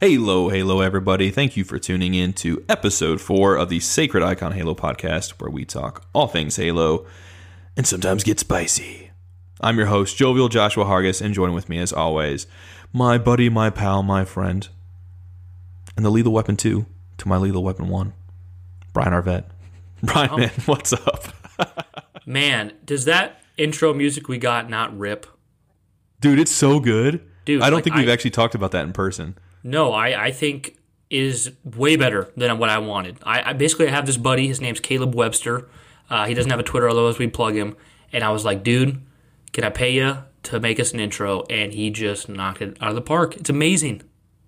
Halo, halo, everybody. Thank you for tuning in to episode four of the Sacred Icon Halo podcast, where we talk all things Halo and sometimes get spicy. I'm your host, Jovial Joshua Hargis, and joining with me, as always, my buddy, my pal, my friend, and the Lethal Weapon 2 to my Lethal Weapon 1, Brian Arvett. Brian, Oh. man, what's up? Man, does that intro music we got not rip? Dude, it's so good. Dude, I don't like, think we've I- actually talked about that in person. No, I, I think is way better than what I wanted. I, I basically I have this buddy. His name's Caleb Webster. Uh, he doesn't have a Twitter, otherwise we'd plug him. And I was like, dude, can I pay you to make us an intro? And he just knocked it out of the park. It's amazing.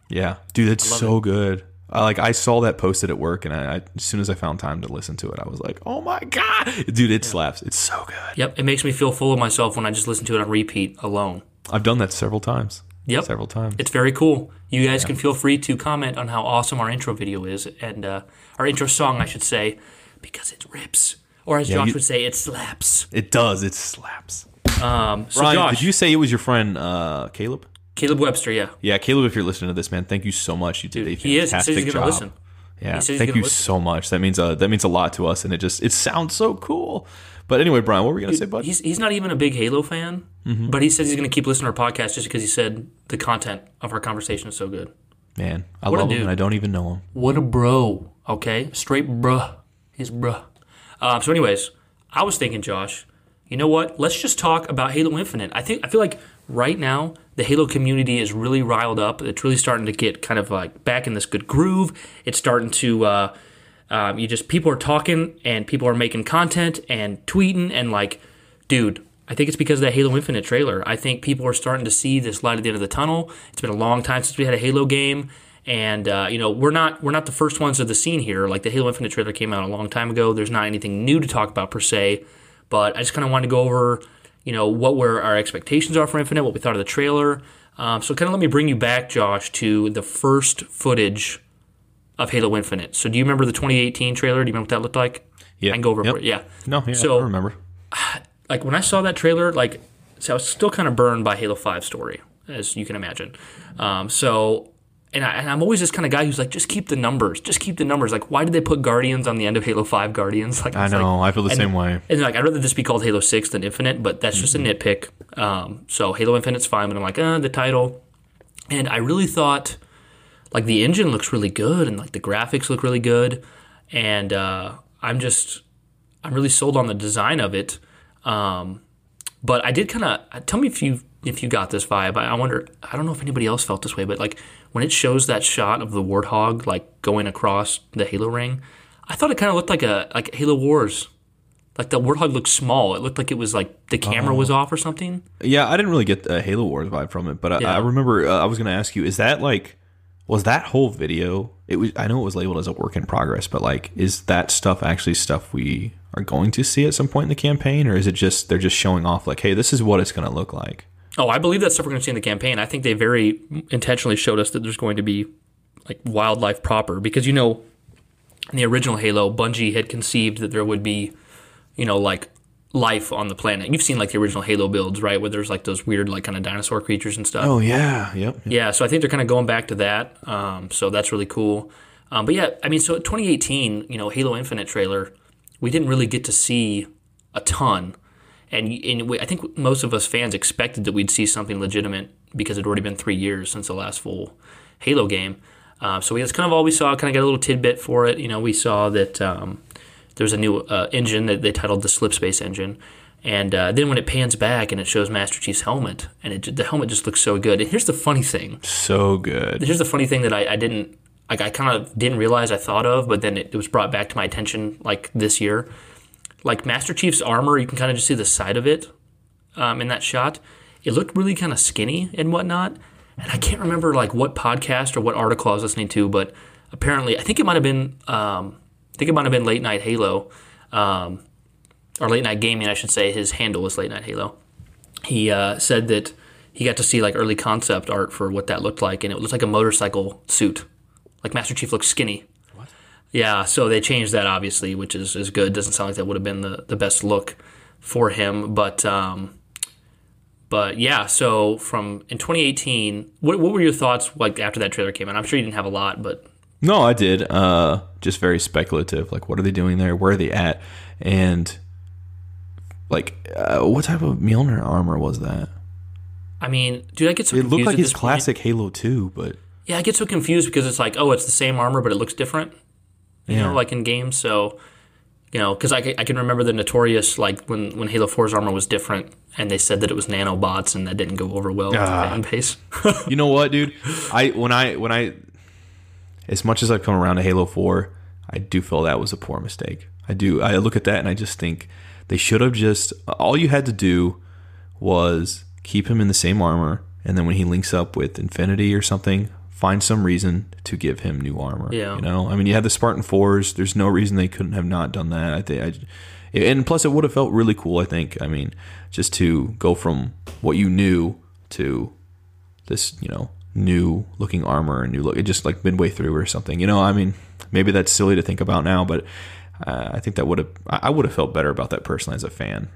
Yeah, dude, it's so good. I, like I saw that posted at work, and I, I as soon as I found time to listen to it, I was like, "Oh my god, dude, it slaps! It's so good." Yep, it makes me feel full of myself when I just listen to it on repeat alone. I've done that several times. Yep. several times. It's very cool. You guys can feel free to comment on how awesome our intro video is, and uh, our intro song, I should say, because it rips. Or as Josh you- would say, it slaps. it does. It slaps. Um, so Brian, Josh, did you say it was your friend uh, Caleb? Caleb Webster, yeah. Yeah, Caleb. If you're listening to this, man, thank you so much. You did a he is. He says fantastic he's gonna job. listen. Yeah, He says he's thank you listen. so much. That means uh, that means a lot to us, and it just it sounds so cool. But anyway, Brian, what were we gonna say, bud? He's he's not even a big Halo fan, Mm-hmm. but he says he's going to keep listening to our podcast just because he said the content of our conversation is so good. Man, I What love him, and I don't even know him. What a bro. Okay, straight bruh. He's bruh. Uh, so, anyways, I was thinking, Josh. You know what? Let's just talk about Halo Infinite. I think I feel like right now the Halo community is really riled up. It's really starting to get kind of like back in this good groove. It's starting to. Uh, um, you just people are talking and people are making content and tweeting and like, dude. I think it's because of that Halo Infinite trailer. I think people are starting to see this light at the end of the tunnel. It's been a long time since we had a Halo game, and uh, you know we're not we're not the first ones of the scene here. Like the Halo Infinite trailer came out a long time ago. There's not anything new to talk about per se, but I just kind of wanted to go over, you know, what were our expectations are for Infinite, what we thought of the trailer. Um, so kind of let me bring you back, Josh, to the first footage of Halo Infinite. So do you remember the 2018 trailer? Do you remember what that looked like? Yeah. I can go over Yep. it. Yeah. No, yeah, So- I remember. like when I saw that trailer, like so I was still kind of burned by Halo Five story, as you can imagine. Um, so. And, I, and I'm always this kind of guy who's like, just keep the numbers, just keep the numbers. Like, why did they put Guardians on the end of Halo Five Guardians? Like, I know. like- I feel the and- same way. and like, I'd rather this be called Halo Six than Infinite, but that's just a nitpick. Um, so Halo Infinite's fine, but I'm like, uh, the title. And I really thought, like, the engine looks really good, and like the graphics look really good, and uh, I'm just, I'm really sold on the design of it. Um, but I did kind of tell me if you if you got this vibe. I I wonder. I don't know if anybody else felt this way, but like when it shows that shot of the warthog like going across the Halo ring, I thought it kind of looked like a like Halo Wars. Like the warthog looked small. It looked like it was like the camera was off or something. Yeah, I didn't really get the Halo Wars vibe from it, but I, Yeah. I remember uh, I was going to ask you: Is that like, was that whole video? It was. I know it was labeled as a work in progress, but like, is that stuff actually stuff we are going to see at some point in the campaign, or is it just they're just showing off like, hey, this is what it's going to look like? Oh, I believe that stuff we're going to see in the campaign. I think they very intentionally showed us that there's going to be like wildlife proper because you know in the original Halo, Bungie had conceived that there would be, you know, like life on the planet. You've seen like the original Halo builds, right? Where there's like those weird like kind of dinosaur creatures and stuff. Oh yeah, yep. Yeah, so I think they're kind of going back to that. Um, so that's really cool. Um, but yeah, I mean, so 2018, you know, Halo Infinite trailer, we didn't really get to see a ton, and, and we, I think most of us fans expected that we'd see something legitimate because it had already been three years since the last full Halo game. Uh, so we, that's kind of all we saw. Kind of got a little tidbit for it. You know, we saw that um, there's a new uh, engine that they titled the Slipspace engine. And uh, then when it pans back and it shows Master Chief's helmet, and it, the helmet just looks so good. And here's the funny thing. So good. Here's the funny thing that I, I didn't like. I kind of didn't realize I thought of, but then it, it was brought back to my attention like this year. Like Master Chief's armor, you can kind of just see the side of it um, in that shot. It looked really kind of skinny and whatnot. And I can't remember like what podcast or what article I was listening to, but apparently I think it might have been um, I think it might have been Late Night Halo. Um, or late night gaming, I should say. His handle was late night Halo. He uh, said that he got to see like early concept art for what that looked like, and it looked like a motorcycle suit. Like Master Chief looks skinny. What? Yeah, so they changed that obviously, which is, is good. Doesn't sound like that would have been the, the best look for him, but um, but yeah. So from in 2018, what, what were your thoughts like after that trailer came out? I'm sure you didn't have a lot, but no, I did. Uh, just very speculative. Like, what are they doing there? Where are they at? And like, uh, what type of Mjolnir armor was that? I mean, dude, I get so It looked like his this point. classic Halo 2, but Yeah, I get so confused because it's like, oh, it's the same armor, but it looks different. You Yeah. know, like in games. So, you know, because I, I can remember the notorious like when when Halo 4's armor was different, and they said that it was nanobots, and that didn't go over well with the Ah. fan base. you know what, dude? I when I when I as much as I've come around to Halo 4, I do feel that was a poor mistake. I do. I look at that and I just think they should have just all you had to do was keep him in the same armor and then when he links up with Infinity or something, find some reason to give him new armor. Yeah. You know? I mean, you had the Spartan 4s, there's no reason they couldn't have not done that. I think I and plus it would have felt really cool, I think. I mean, just to go from what you knew to this, you know, new looking armor and new look. It just like midway through or something. You know, I mean, maybe that's silly to think about now, but uh, I think that would have I I would have felt better about that personally as a fan.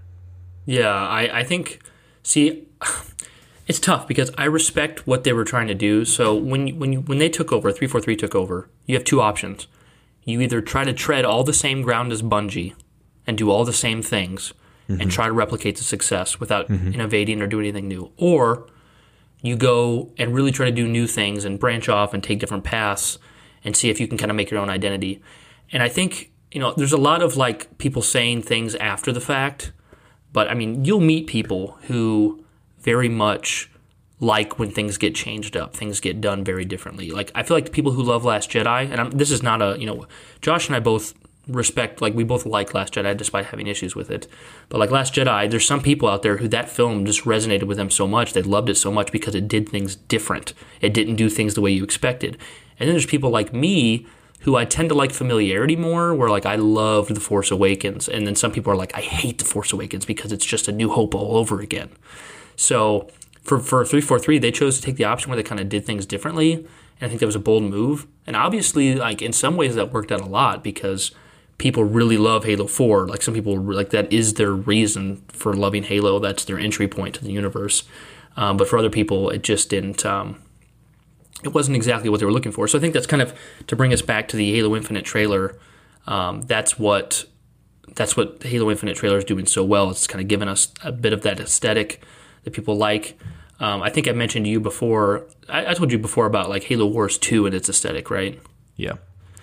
Yeah, I, I think. See, it's tough because I respect what they were trying to do. So when when you, when they took over, three four three took over, you have two options. You either try to tread all the same ground as Bungie, and do all the same things, and mm-hmm. try to replicate the success without mm-hmm. innovating or doing anything new, or you go and really try to do new things and branch off and take different paths and see if you can kind of make your own identity. And I think, you know, there's a lot of like people saying things after the fact, but I mean, you'll meet people who very much like when things get changed up, things get done very differently. Like I feel like the people who love Last Jedi, and I'm, this is not a, you know, Josh and I both respect like we both like Last Jedi despite having issues with it. But like Last Jedi, there's some people out there who that film just resonated with them so much. They loved it so much because it did things different. It didn't do things the way you expected. And then there's people like me who I tend to like familiarity more, where like I loved The Force Awakens. And then some people are like, I hate The Force Awakens because it's just a new hope all over again. So for, for 343, they chose to take the option where they kind of did things differently. And I think that was a bold move. And obviously, like in some ways, that worked out a lot because people really love Halo 4. Like some people, like that is their reason for loving Halo. That's their entry point to the universe. Um, but for other people, it just didn't. Um, it wasn't exactly what they were looking for. So I think that's kind of to bring us back to the Halo Infinite trailer. Um, that's what that's what the Halo Infinite trailer is doing so well. It's kind of given us a bit of that aesthetic that people like. Um, I think I mentioned to you before. I, I told you before about like Halo Wars Two and its aesthetic, right? Yeah.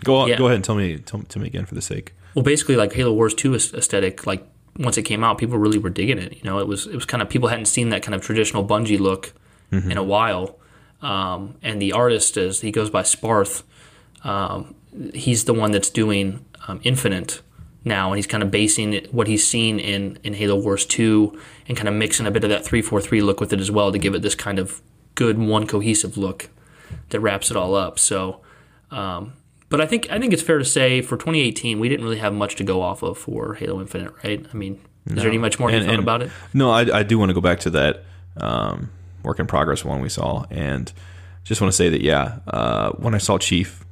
Go on, Yeah. go ahead and tell me tell, tell me again for the sake. Well, basically, like Halo Wars Two aes- aesthetic, like once it came out, people really were digging it. You know, it was it was kind of people hadn't seen that kind of traditional Bungie look in a while. Um, and the artist is he goes by Sparth. Um, he's the one that's doing um, Infinite now, and he's kind of basing it, what he's seen in in Halo Wars Two, and kind of mixing a bit of that three four three look with it as well to give it this kind of good one cohesive look that wraps it all up. So. Um, but I think I think it's fair to say for 2018 we didn't really have much to go off of for Halo Infinite, right? I mean, is there any much more you thought about it? No, I, I do want to go back to that um, work in progress one we saw, and just want to say that yeah, uh, when I saw Chief,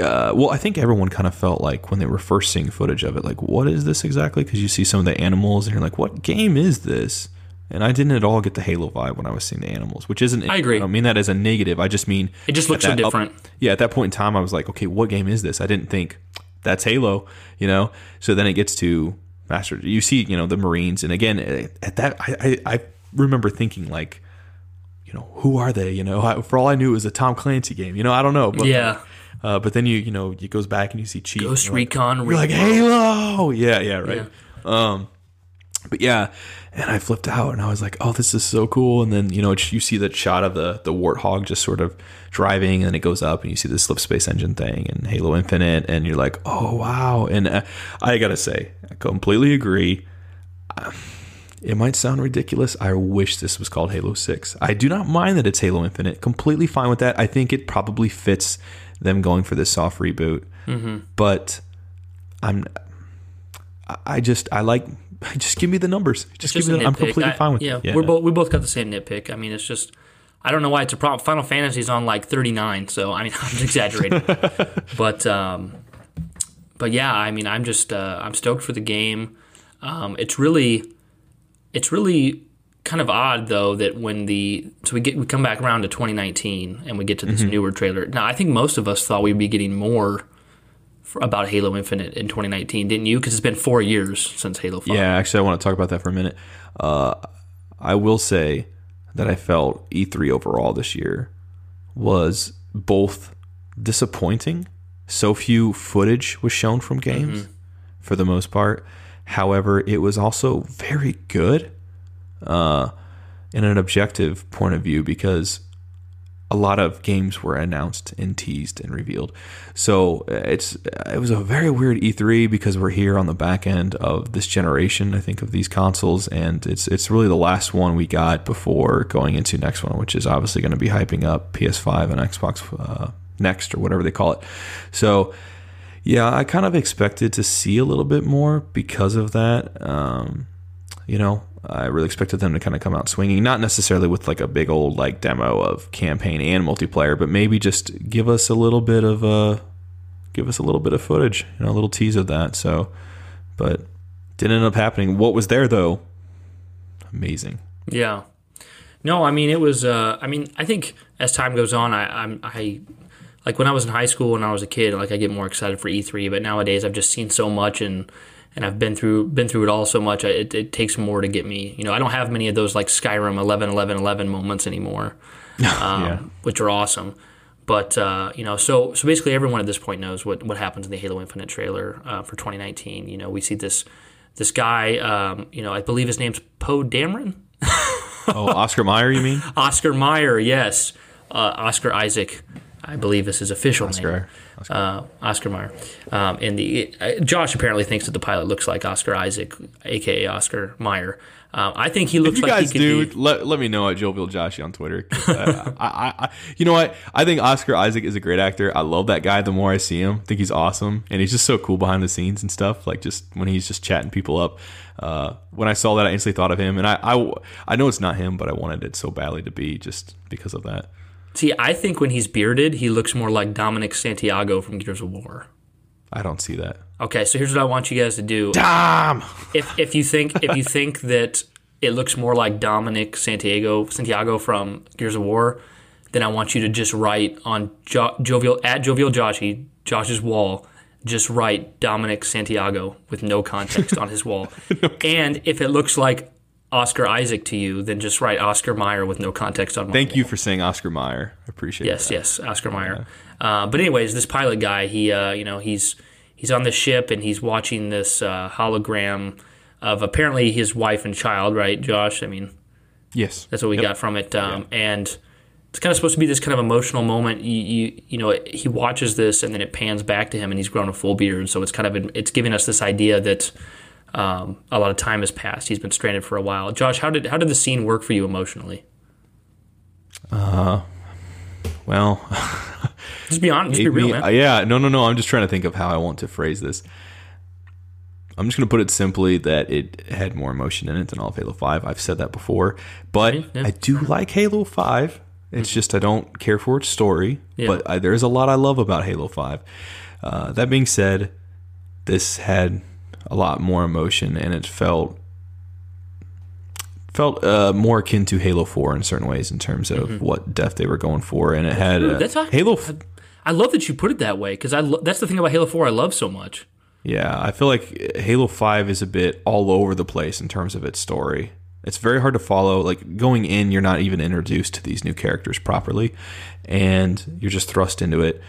uh, well, I think everyone kind of felt like when they were first seeing footage of it, like what is this exactly? Because you see some of the animals, and you're like, what game is this? And I didn't at all get the Halo vibe when I was seeing the animals, which isn't. I agree. I don't mean that as a negative. I just mean It just looks so that- different. yeah, at that point in time, I was like, okay, what game is this? I didn't think that's Halo, you know. So then it gets to Master. You see, you know, the Marines, and again, eh, at that, I, I, I remember thinking like, you know, who are they? You know, I, for all I knew, it was a Tom Clancy game. You know, I don't know. But, Yeah. Uh, but then you, you know, it goes back and you see Chief. Ghost you're like- Recon. you're like Halo. Yeah, yeah, right. Yeah. Um, but yeah, and I flipped out and I was like, oh, this is so cool. And then you know, you see that shot of the the warthog just sort of driving, and then it goes up, and you see the slip space engine thing and Halo Infinite, and you're like, oh wow. And uh, I gotta say, I completely agree. Um, It might sound ridiculous. I wish this was called Halo 6. I do not mind that it's Halo Infinite. Completely fine with that. I think it probably fits them going for this soft reboot. But I'm I- just I like just give me the numbers. Just, Just give me the, I'm completely I- fine with yeah, it. we're both we both got the same nitpick. I mean, it's just I don't know why it's a problem. Final Fantasy's on like 39, so I mean, I'm exaggerating. but um, but yeah, I mean, I'm just uh, I'm stoked for the game. Um, it's really it's really kind of odd though that when the so we get we come back around to 2019 and we get to this Mm-hmm. newer trailer. Now, I think most of us thought we'd be getting more. For, about Halo Infinite in 2019, didn't you? Because it's been four years since Halo 5. Yeah, actually, I want to talk about that for a minute. Uh, I will say that I felt E3 overall this year was both disappointing. So few footage was shown from games for the most part. However, it was also very good uh, in an objective point of view because a lot of games were announced and teased and revealed. So uh, it's it was a very weird E3 because we're here on the back end of this generation, I think, of these consoles, and it's it's really the last one we got before going into next one, which is obviously going to be hyping up PS5 and Xbox uh, Next or whatever they call it. So. Yeah, I kind of expected to see a little bit more because of that. Um, you know, I really expected them to kind of come out swinging, not necessarily with like a big old like demo of campaign and multiplayer, but maybe just give us a little bit of uh give us a little bit of footage, you know, a little tease of that. So, but didn't end up happening. What was there though? Amazing. Yeah. No, I mean it was. Uh, I mean, I think as time goes on, I, I'm I like when I was in high school and I was a kid, like I get more excited for E3. But nowadays, I've just seen so much and and I've been through been through it all so much. I- It, it takes more to get me. You know, I don't have many of those like Skyrim 11 11 11 moments anymore, um, Yeah. which are awesome. But uh, you know, so so basically, everyone at this point knows what what happens in the Halo Infinite trailer uh, for 2019. You know, we see this this guy. Um, you know, I believe his name's Poe Dameron. Oh, Oscar Mayer, you mean? Oscar Mayer, yes. Uh, Oscar Isaac, I believe this is official name. Oscar. Uh, Oscar Mayer. Um, and the uh, Josh apparently thinks that the pilot looks like Oscar Isaac, aka Oscar Mayer. Um, I think he looks If you like guys he could do, be. let, let me know at Jovial Joshy on Twitter. uh, I, I, I, you know what? I think Oscar Isaac is a great actor. I love that guy. The more I see him, I think he's awesome, and he's just so cool behind the scenes and stuff. Like just when he's just chatting people up. Uh, when I saw that, I instantly thought of him, and I, I, I know it's not him, but I wanted it so badly to be just because of that. See, I think when he's bearded, he looks more like Dominic Santiago from Gears of War. I don't see that. Okay, so here's what I want you guys to do. Dom. if if you think if you think that it looks more like Dominic Santiago Santiago from Gears of War, then I want you to just write on jo- jovial at jovial Joshy Josh's wall. Just write Dominic Santiago with no context on his wall. And if it looks like Oscar Isaac to you, then just write Oscar Mayer with no context on my Thank you for saying Oscar Mayer. I appreciate it. Yes, that. yes, Oscar Mayer. Uh, but anyways, this pilot guy, he, uh, you know, he's he's on the ship and he's watching this uh, hologram of apparently his wife and child, right, Josh? I mean, Yes. that's what we got from it. Um, And it's kind of supposed to be this kind of emotional moment. You, you, you know, he watches this and then it pans back to him and he's grown a full beard. So it's kind of it's giving us this idea that um, a lot of time has passed. He's been stranded for a while. Josh, how did how did the scene work for you emotionally? Uh, Well, Just be honest. Just be real, man. uh, yeah, no, no, no. I'm just trying to think of how I want to phrase this. I'm just going to put it simply that it had more emotion in it than all of Halo 5. I've said that before, but yeah. I do like Halo 5. It's just I don't care for its story, Yeah. but I, there's a lot I love about Halo 5. Uh, that being said, this had a lot more emotion and it felt felt uh, more akin to Halo Four in certain ways in terms of what depth they were going for, and it had uh, That's Halo. F- I love that you put it that way because I lo- that's the thing about Halo Four I love so much. Yeah, I feel like Halo 5 is a bit all over the place in terms of its story. It's very hard to follow. Like going in, you're not even introduced to these new characters properly, and you're just thrust into it.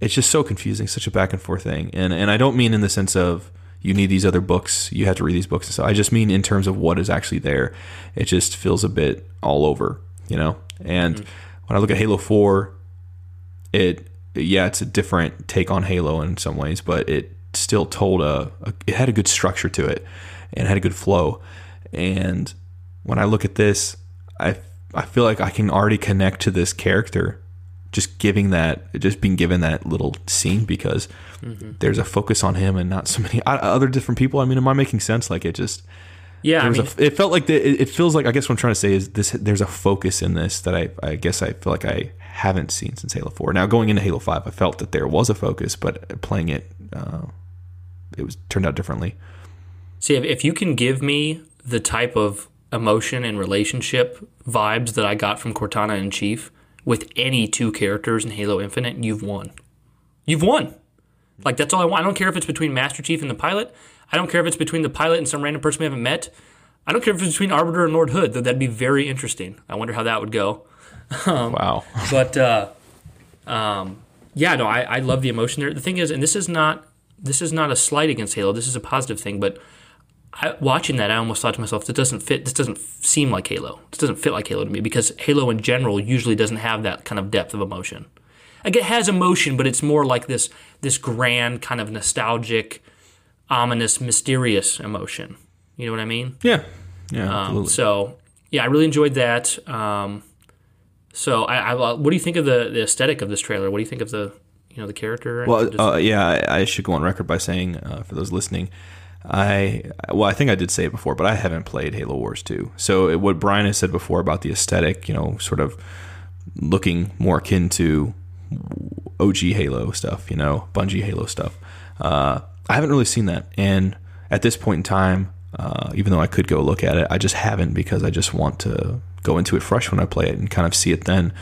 It's just so confusing, such a back and forth thing. And and I don't mean in the sense of you need these other books, you have to read these books. And so I just mean in terms of what is actually there. It just feels a bit all over, you know. And mm-hmm. when I look at Halo 4, it yeah, it's a different take on Halo in some ways, but it still told a, a it had a good structure to it and had a good flow. And when I look at this, I I feel like I can already connect to this character just giving that just being given that little scene because there's a focus on him and not so many other different people. I mean, am I making sense? Like it just Yeah, I mean, a, it felt like the, it, feels like I guess what I'm trying to say is this there's a focus in this that I I guess I feel like I haven't seen since Halo 4. Now going into Halo 5, I felt that there was a focus, but playing it uh, it was turned out differently. See, if, if you can give me the type of emotion and relationship vibes that I got from Cortana and Chief with any two characters in Halo Infinite, you've won. You've won. Like that's all I want. I don't care if it's between Master Chief and the pilot. I don't care if it's between the pilot and some random person we haven't met. I don't care if it's between Arbiter and Lord Hood. Though that'd be very interesting. I wonder how that would go. wow. But uh, um, yeah, no, I, I love the emotion there. The thing is, and this is not this is not a slight against Halo. This is a positive thing. But I, watching that, I almost thought to myself, this doesn't fit. This doesn't seem like Halo. This doesn't fit like Halo to me because Halo in general usually doesn't have that kind of depth of emotion. Like it has emotion, but it's more like this this grand kind of nostalgic, ominous, mysterious emotion. You know what I mean? Yeah. Yeah, Um, so yeah, I really enjoyed that. Um, so I, I, what do you think of the, the aesthetic of this trailer? What do you think of the you know the character? Well, uh, yeah, I, I should go on record by saying uh, for those listening, I well, I think I did say it before, but I haven't played Halo Wars 2. So it, what Brian has said before about the aesthetic, you know, sort of looking more akin to OG Halo stuff, you know, Bungie Halo stuff. Uh, I haven't really seen that, and at this point in time, uh, even though I could go look at it, I just haven't because I just want to go into it fresh when I play it and kind of see it then.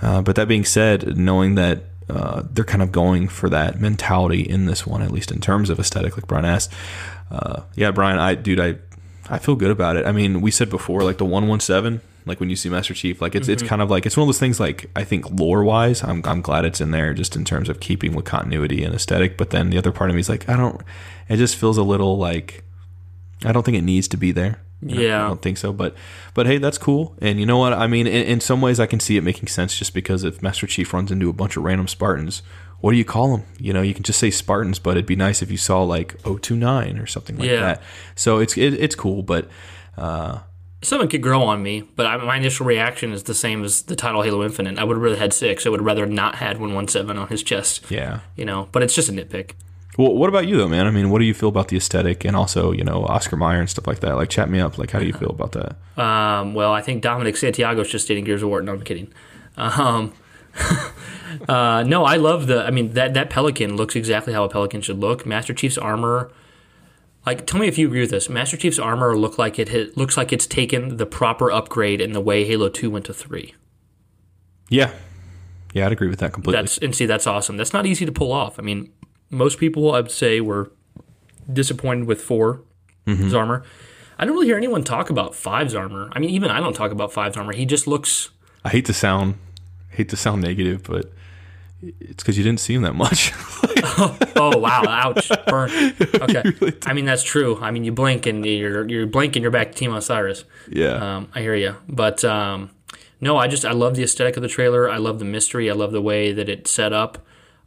Uh, but that being said, knowing that uh, they're kind of going for that mentality in this one, at least in terms of aesthetic, like Brian asked. Uh, yeah, Brian, I dude, I I feel good about it. I mean, we said before, like the one one seven, like when you see Master Chief, like it's it's kind of like it's one of those things. Like I think lore wise, I'm I'm glad it's in there, just in terms of keeping with continuity and aesthetic. But then the other part of me is like, I don't. It just feels a little like I don't think it needs to be there. You know, Yeah. I don't think so. But but hey, that's cool. And you know what? I mean, in, in some ways, I can see it making sense just because if Master Chief runs into a bunch of random Spartans, what do you call them? You know, you can just say Spartans, but it'd be nice if you saw like 029 or something like Yeah. that. So it's it, it's cool, but uh, Something could grow on me, but I, my initial reaction is the same as the title Halo Infinite. I would have rather had six. I would have rather not had one one seven on his chest. yeah. You know, but it's just a nitpick. Well, what about you though, man? I mean, what do you feel about the aesthetic and also you know Oscar Mayer and stuff like that? Like, chat me up. Like, how do you feel about that? Um, well, I think Dominic Santiago's just dating Gears of War. No, I'm kidding. Um, uh, no, I love the. I mean, that that Pelican looks exactly how a Pelican should look. Master Chief's armor. Like, tell me if you agree with this. Master Chief's armor look like it hit, looks like it's taken the proper upgrade in the way Halo Two went to three. Yeah, yeah, I'd agree with that completely. That's and see, that's awesome. That's not easy to pull off. I mean, most people I'd say were disappointed with 4's Mm-hmm. armor. I don't really hear anyone talk about Five's armor. I mean, even I don't talk about Five's armor. He just looks. I hate to sound hate to sound negative, but it's because you didn't see him that much. Oh wow! Ouch! Burn. Okay. I mean that's true. I mean you blink and you're you're blinking. You're back to Team Osiris. yeah, Um, I hear you. But um, no, I just I love the aesthetic of the trailer. I love the mystery. I love the way that it's set up.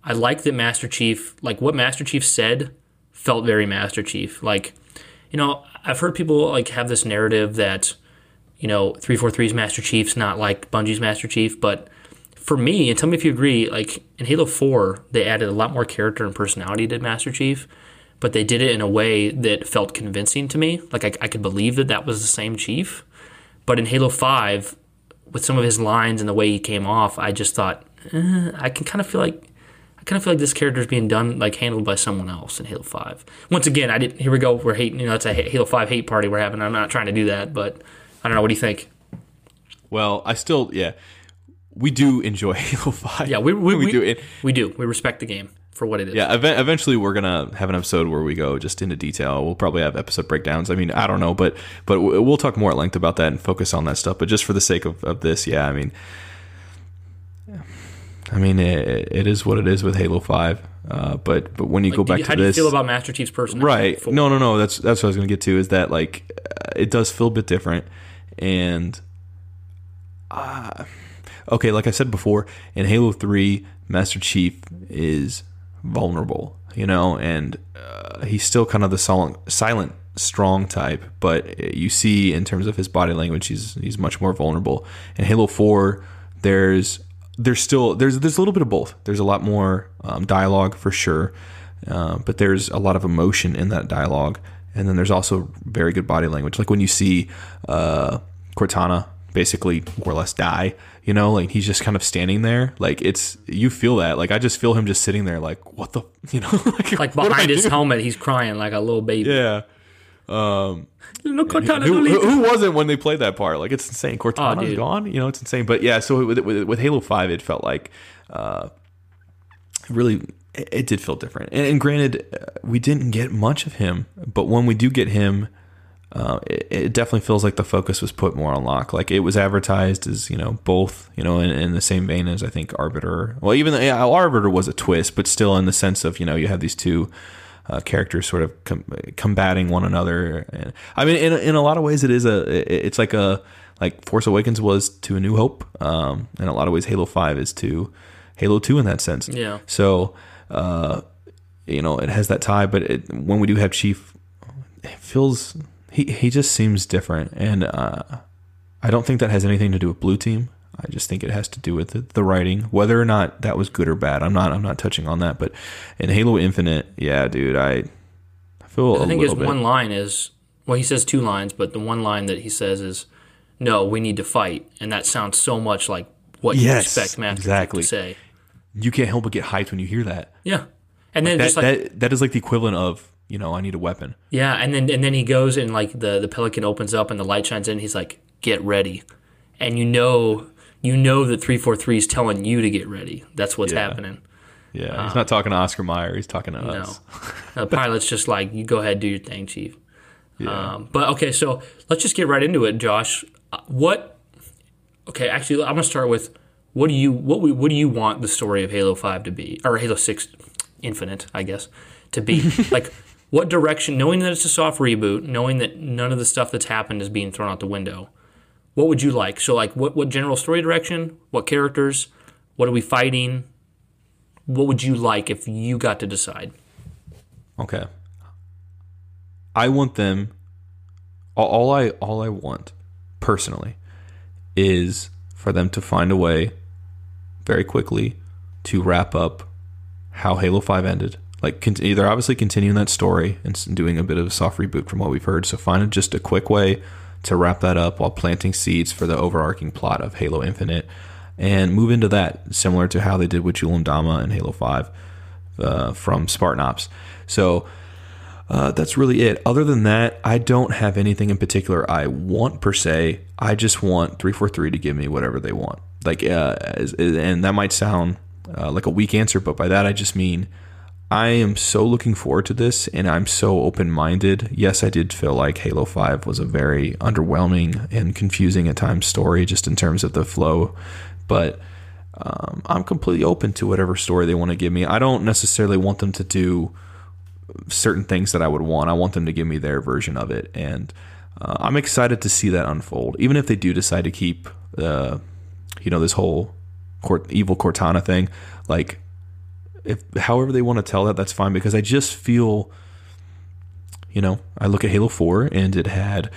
I like that Master Chief, like what Master Chief said, felt very Master Chief. Like, you know, I've heard people like have this narrative that, you know, 343's Master Chief's not like Bungie's Master Chief, but for me, and tell me if you agree, like in Halo 4, they added a lot more character and personality to Master Chief, but they did it in a way that felt convincing to me. Like I, I could believe that that was the same Chief. But in Halo 5, with some of his lines and the way he came off, I just thought, eh, I can kind of feel like. I kind of feel like this character is being done, like handled by someone else in Halo Five. Once again, I didn't. Here we go. We're hating. You know, it's a Halo Five hate party we're having. I'm not trying to do that, but I don't know. What do you think? Well, I still yeah, we do enjoy Halo Five. Yeah, we we, we, do it. We do. We respect the game for what it is. Yeah, ev- eventually we're gonna have an episode where we go just into detail. We'll probably have episode breakdowns. I mean, I don't know, but but we'll talk more at length about that and focus on that stuff. But just for the sake of, of this, yeah, I mean, I mean, it, it is what it is with Halo Five. Uh, but but when you Like, go back you- to how do you this, feel about Master Chief's person? right? No, no, no. That's that's what I was gonna get to. Is that like uh, it does feel a bit different, and uh, okay, like I said before, in Halo Three, Master Chief is vulnerable, you know, and uh, he's still kind of the silent, silent, strong type. But you see, in terms of his body language, he's he's much more vulnerable. In Halo Four, there's there's still there's there's a little bit of both. There's a lot more um, dialogue for sure, uh, but there's a lot of emotion in that dialogue, and then there's also very good body language. Like when you see uh, Cortana basically more or less die, you know, like he's just kind of standing there. Like it's you feel that. Like I just feel him just sitting there, like what the, you know, like, Like what do I behind his helmet, he's crying like a little baby. Yeah. No Cortana, Who, who, who wasn't when they played that part? Like it's insane. Cortana's Oh, gone. You know, it's insane. But yeah, so with, with, with Halo Five, it felt like uh, really it, it did feel different. And, and granted, uh, we didn't get much of him, but when we do get him, uh, it, it definitely feels like the focus was put more on Locke. Like it was advertised as you know both you know in, in the same vein as I think Arbiter. Well, even though yeah, Arbiter was a twist, but still in the sense of you know you have these two uh, characters sort of com- combating one another. And, I mean, in a, in a lot of ways, it is a it- it's like a like Force Awakens was to A New Hope. Um, in a lot of ways, Halo Five is to Halo Two in that sense. Yeah. So, uh, you know, it has that tie. But it, when we do have Chief, it feels he he just seems different, and uh, I don't think that has anything to do with Blue Team. I just think it has to do with the, the writing, whether or not that was good or bad. I'm not I'm not touching on that. But in Halo Infinite, yeah, dude, I I feel a I think his bit. one line is well, he says two lines, but the one line that he says is, "No, we need to fight," and that sounds so much like what you expect Master Chief exactly. to say. you can't help but get hyped when you hear that. Yeah, and then That, just like that that is like the equivalent of you know I need a weapon. yeah, and then and then he goes and like the the pelican opens up and the light shines in. He's like, "Get ready," and you know you know that three four three is telling you to get ready. That's what's Yeah. happening. Yeah, he's not talking to Oscar Mayer. He's talking to No, us. the pilot's just like, "You go ahead, do your thing, Chief." Um, but okay, so let's just get right into it, Josh. Uh, What? Okay, actually, I'm gonna start with what do you what we- what do you want the story of Halo Five to be, or Halo Six Infinite, I guess, to be? like, what direction? Knowing that it's a soft reboot, knowing that none of the stuff that's happened is being thrown out the window. What would you like? So, like, what what general story direction? What characters? What are we fighting? What would you like if you got to decide? Okay. I want them. All, I all I want, personally, is for them to find a way, very quickly, to wrap up how Halo Five ended. Like either obviously continuing that story and doing a bit of a soft reboot from what we've heard. So find just a quick way to wrap that up while planting seeds for the overarching plot of Halo Infinite, and move into that similar to how they did with Jul 'Mdama and Halo Five uh, from Spartan Ops. So uh, that's really it. Other than that, I don't have anything in particular I want per se. I just want 343 to give me whatever they want. Like, uh, and that might sound uh, like a weak answer, but by that I just mean I am so looking forward to this and I'm so open minded. Yes, I did feel like Halo 5 was a very underwhelming and confusing at times story just in terms of the flow, but um, I'm completely open to whatever story they want to give me. I don't necessarily want them to do certain things that I would want. I want them to give me their version of it, and uh, I'm excited to see that unfold. Even if they do decide to keep, uh, you know, this whole evil Cortana thing, like, if however they want to tell that, that's fine. Because I just feel, you know, I look at Halo Four and it had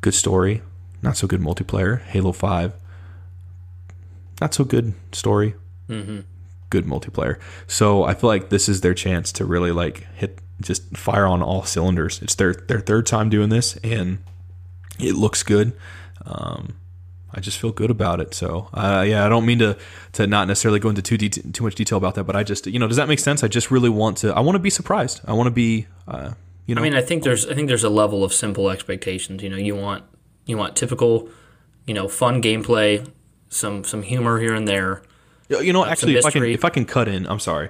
good story, not so good multiplayer. Halo Five, not so good story, good multiplayer. So I feel like this is their chance to really like hit just fire on all cylinders. It's their their third time doing this and it looks good. Um, I just feel good about it. So uh, yeah, I don't mean to to not necessarily go into too det- too much detail about that, but I just you know does that make sense? I just really want to. I want to be surprised. I want to be uh, you know. I mean, I think there's I think there's a level of simple expectations. You know, you want You want typical, you know, fun gameplay, some some humor here and there. You you know, actually, if I can if I can cut in, I'm sorry.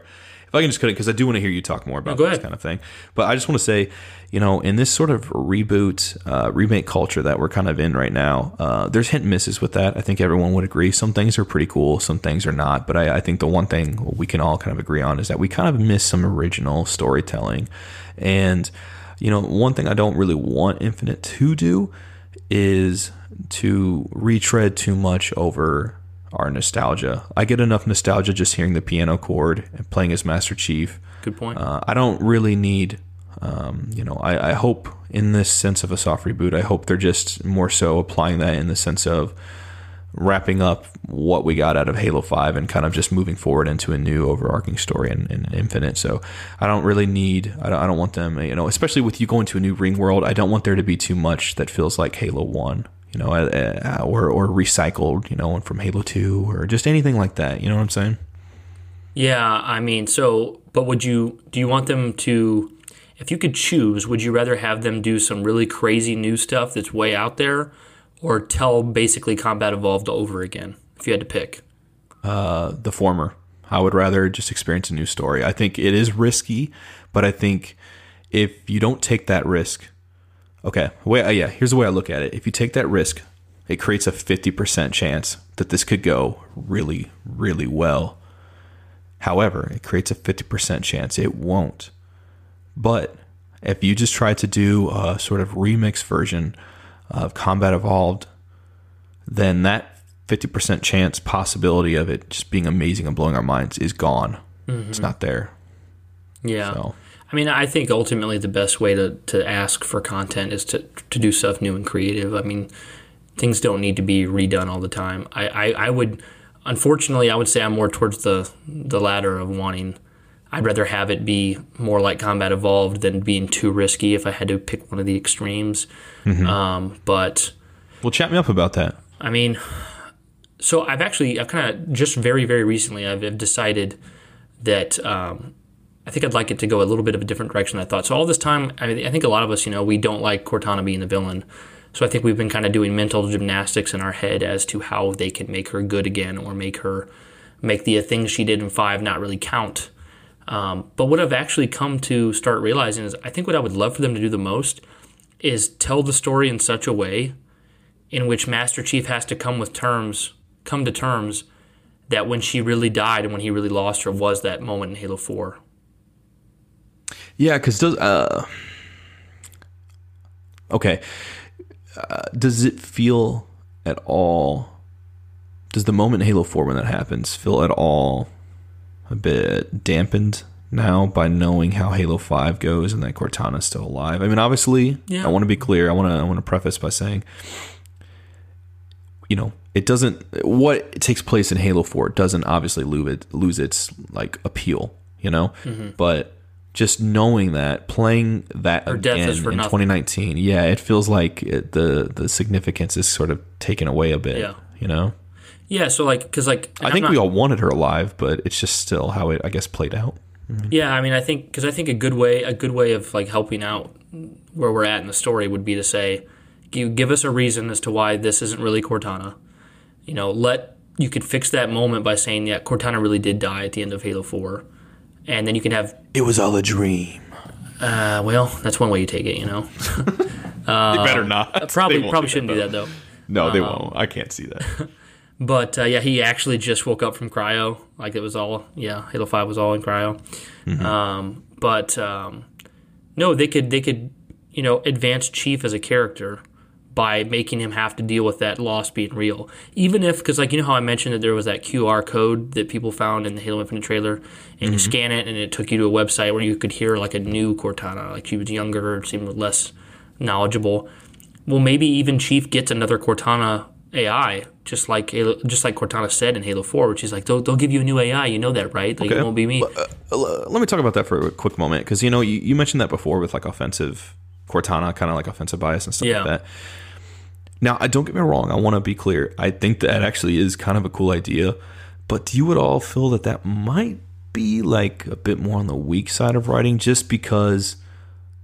If I can just cut it because I do want to hear you talk more about go this kind of thing. But I just want to say, you know, in this sort of reboot, uh, remake culture that we're kind of in right now, uh, there's hit and misses with that. I think everyone would agree. Some things are pretty cool, some things are not. But I, I think the one thing we can all kind of agree on is that we kind of miss some original storytelling. And you know, one thing I don't really want Infinite to do is to retread too much over our nostalgia. I get enough nostalgia just hearing the piano chord and playing as Master Chief. Good point. Uh, I don't really need, um, you know, I, I hope in this sense of a soft reboot, I hope they're just more so applying that in the sense of wrapping up what we got out of Halo 5 and kind of just moving forward into a new overarching story in, in Infinite. So I don't really need, I don't, I don't want them, you know, especially with you going to a new ring world, I don't want there to be too much that feels like Halo 1. You know, uh, uh, or or recycled, you know, from Halo Two, or just anything like that. You know what I'm saying? Yeah, I mean, so, but would you, do you want them to, if you could choose, would you rather have them do some really crazy new stuff that's way out there or tell basically Combat Evolved over again if you had to pick? Uh, the former. I would rather just experience a new story. I think it is risky, but I think if you don't take that risk, okay, way uh, yeah, here's the way I look at it. If you take that risk, it creates a 50% chance that this could go really, really well. However, it creates a 50% chance it won't. But if you just try to do a sort of remix version of Combat Evolved, then that 50% chance possibility of it just being amazing and blowing our minds is gone. It's not there. Yeah. So, I mean, I think ultimately the best way to, to ask for content is to, to do stuff new and creative. I mean, things don't need to be redone all the time. I, I, I would, unfortunately, I would say I'm more towards the, the latter of wanting, I'd rather have it be more like Combat Evolved than being too risky if I had to pick one of the extremes. Um, but, well, chat me up about that. I mean, so I've actually, I've kind of just very, very recently, I've, I've decided that um, I think I'd like it to go a little bit of a different direction than I thought. So all this time, I, mean, I think a lot of us, you know, we don't like Cortana being the villain. So I think we've been kind of doing mental gymnastics in our head as to how they can make her good again or make her make the things she did in five not really count. Um, but what I've actually come to start realizing is I think what I would love for them to do the most is tell the story in such a way in which Master Chief has to come with terms, come to terms that when she really died and when he really lost her was that moment in Halo 4. Yeah, because does uh, okay, uh, does it feel at all? Does the moment in Halo Four when that happens feel at all a bit dampened now by knowing how Halo Five goes and that Cortana's still alive? I mean, obviously, Yeah. I want to be clear. I want to I want to preface by saying, you know, it doesn't what takes place in Halo Four doesn't obviously lose it lose its like appeal, you know, Mm-hmm. but just knowing that playing that Her again in nothing. 2019 yeah it feels like it, the the significance is sort of taken away a bit Yeah. you know Yeah, so like, because like, i think we all wanted her alive but it's just still how it i guess played out mm-hmm. Yeah, I mean, I think because I think a good way a good way of like helping out where we're at in the story would be to say, give, give us a reason as to why this isn't really Cortana. You know, let you could fix that moment by saying, yeah, Cortana really did die at the end of Halo Four, and then you can have, it was all a dream uh, well, that's one way you take it. You know, they better not probably probably do shouldn't do that though. no they won't i can't see that But uh, yeah, he actually just woke up from cryo. Like it was all yeah, Halo Five was all in cryo. Um, but um, no, they could they could you know advance Chief as a character by making him have to deal with that loss being real. Even if because like you know how I mentioned that there was that QR code that people found in the Halo Infinite trailer, and you scan it and it took you to a website where you could hear like a new Cortana, like she was younger, seemed less knowledgeable. Well, maybe even Chief gets another Cortana AI, just like Halo, just like Cortana said in Halo Four, which is like they'll, they'll give you a new AI. You know that, right? Like it won't be me. Uh, let me talk about that for a quick moment because you know you, you mentioned that before with like offensive cortana kind of like offensive bias and stuff Yeah. like that now i don't get me wrong i want to be clear i think that actually is kind of a cool idea but do you at all feel that that might be like a bit more on the weak side of writing just because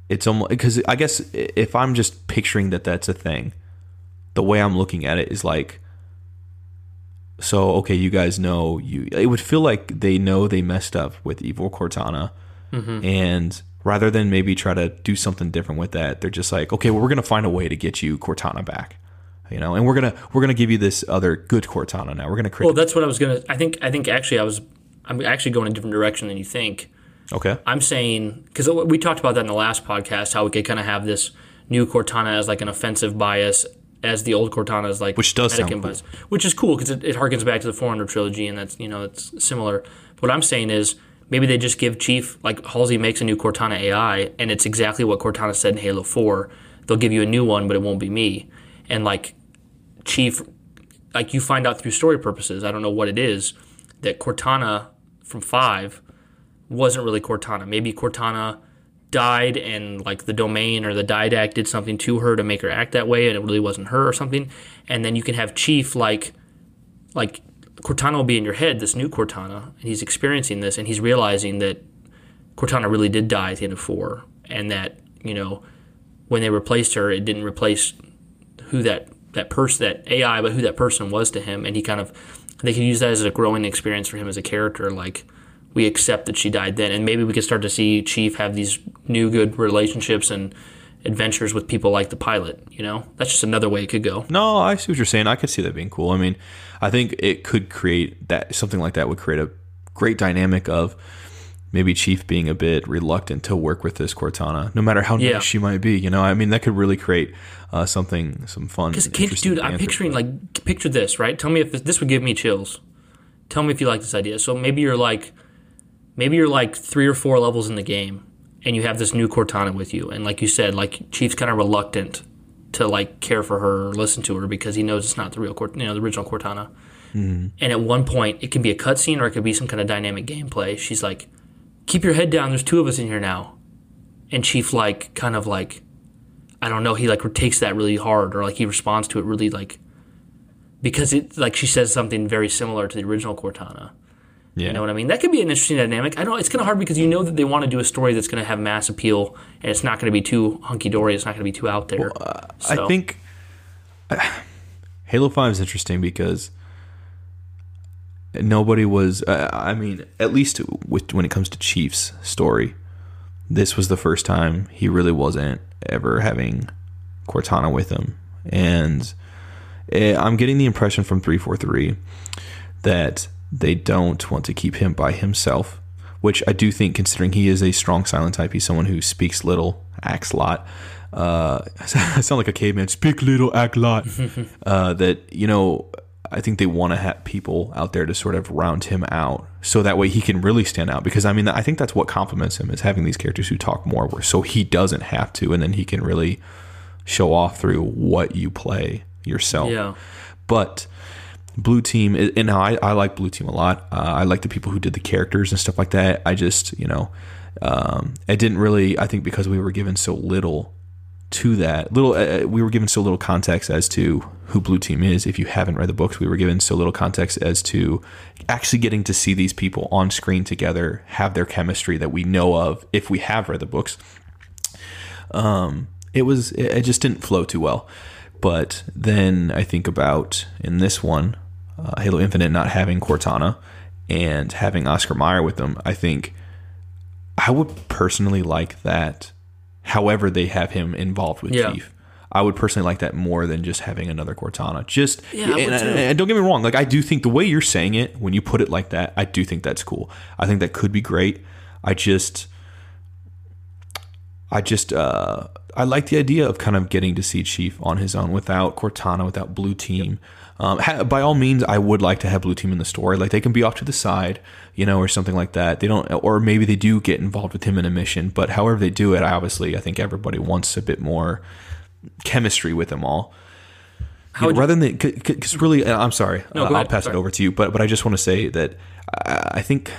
it's almost because i guess if i'm just picturing that that's a thing the way I'm looking at it is like so okay, you guys know you it would feel like they know they messed up with evil Cortana mm-hmm. and rather than maybe try to do something different with that, they're just like, okay, well we're going to find a way to get you Cortana back. You know, and we're going to we're to give you this other good Cortana now. We're going to create Well, that's what I was gonna. I think. I think actually, I was. I'm actually going a different direction than you think. Okay. I'm saying because we talked about that in the last podcast, how we could kind of have this new Cortana as like an offensive bias, as the old Cortana is like Which does sound cool. bias, which is cool because it, it harkens back to the Forerunner trilogy, and that's you know it's similar. What I'm saying is maybe they just give Chief like Halsey makes a new Cortana AI, and it's exactly what Cortana said in Halo 4. They'll give you a new one, but it won't be me, and like Chief, like you find out through story purposes. I don't know what it is that Cortana from Five wasn't really Cortana. Maybe Cortana died and like the domain or the didact did something to her to make her act that way and it really wasn't her or something. And then you can have Chief like like Cortana will be in your head, this new Cortana, and he's experiencing this and he's realizing that Cortana really did die at the end of four and that, you know, when they replaced her it didn't replace who that that person that AI, but who that person was to him and he kind of they could use that as a growing experience for him as a character, like we accept that she died then, and maybe we could start to see Chief have these new good relationships and adventures with people like the pilot. You know, that's just another way it could go. No, I see what you're saying. I could see that being cool. I mean, I think it could create that something like that would create a great dynamic of maybe Chief being a bit reluctant to work with this Cortana, no matter how Yeah. nice she might be. You know, I mean, that could really create uh, something, some fun. Because, dude, I'm picturing like picture this, right? Tell me if this, this would give me chills. Tell me if you like this idea. So maybe you're like, maybe you're like three or four levels in the game, and you have this new Cortana with you, and like you said, like Chief's kind of reluctant to like care for her or listen to her because he knows it's not the real, Cort- you know, the original Cortana. And at one point, it can be a cutscene or it could be some kind of dynamic gameplay. She's like, "Keep your head down. There's two of us in here now," and Chief like kind of like I don't know, he like takes that really hard or like he responds to it really like because it like she says something very similar to the original Cortana. Yeah. You know what I mean? That could be an interesting dynamic. I know it's kind of hard because you know that they want to do a story that's going to have mass appeal and it's not going to be too hunky dory. It's not going to be too out there. Uh, so- I think Halo Five is interesting because nobody was. Uh, I mean, at least with when it comes to Chief's story, this was the first time he really wasn't ever having Cortana with him, and eh, I'm getting the impression from three four three that they don't want to keep him by himself. Which I do think, considering he is a strong silent type, he's someone who speaks little, acts a lot. Uh, I sound like a caveman. Speak little, act lot. uh, that you know, I think they want to have people out there to sort of round him out, so that way he can really stand out. Because I mean, I think that's what complements him is having these characters who talk more, where so he doesn't have to, and then he can really show off through what you play yourself. yeah. But Blue Team, and I, I like Blue Team a lot. Uh, I like the people who did the characters and stuff like that. I just, you know, um, it didn't really. I think because we were given so little to that, little, uh, we were given so little context as to who Blue Team is. If you haven't read the books, we were given so little context as to actually getting to see these people on screen together, have their chemistry that we know of if we have read the books um, it was it it just didn't flow too well. But then I think about in this one, uh, Halo Infinite not having Cortana and having Oscar Mayer with them. I think I would personally like that. However, they have him involved with Yeah. Chief. I would personally like that more than just having another Cortana. Just Yeah, would and, and don't get me wrong, like I do think the way you're saying it, when you put it like that, I do think that's cool. I think that could be great. I just I just uh, I like the idea of kind of getting to see Chief on his own without Cortana, without Blue Team. Um, ha- by all means, I would like to have Blue Team in the story. Like they can be off to the side, you know, or something like that. They don't, or maybe they do get involved with him in a mission. But however they do it, I obviously, I think everybody wants a bit more chemistry with them all. You- rather than because really, I'm sorry, No, uh, I'll pass Sorry. it over to you. But but I just want to say that I, I think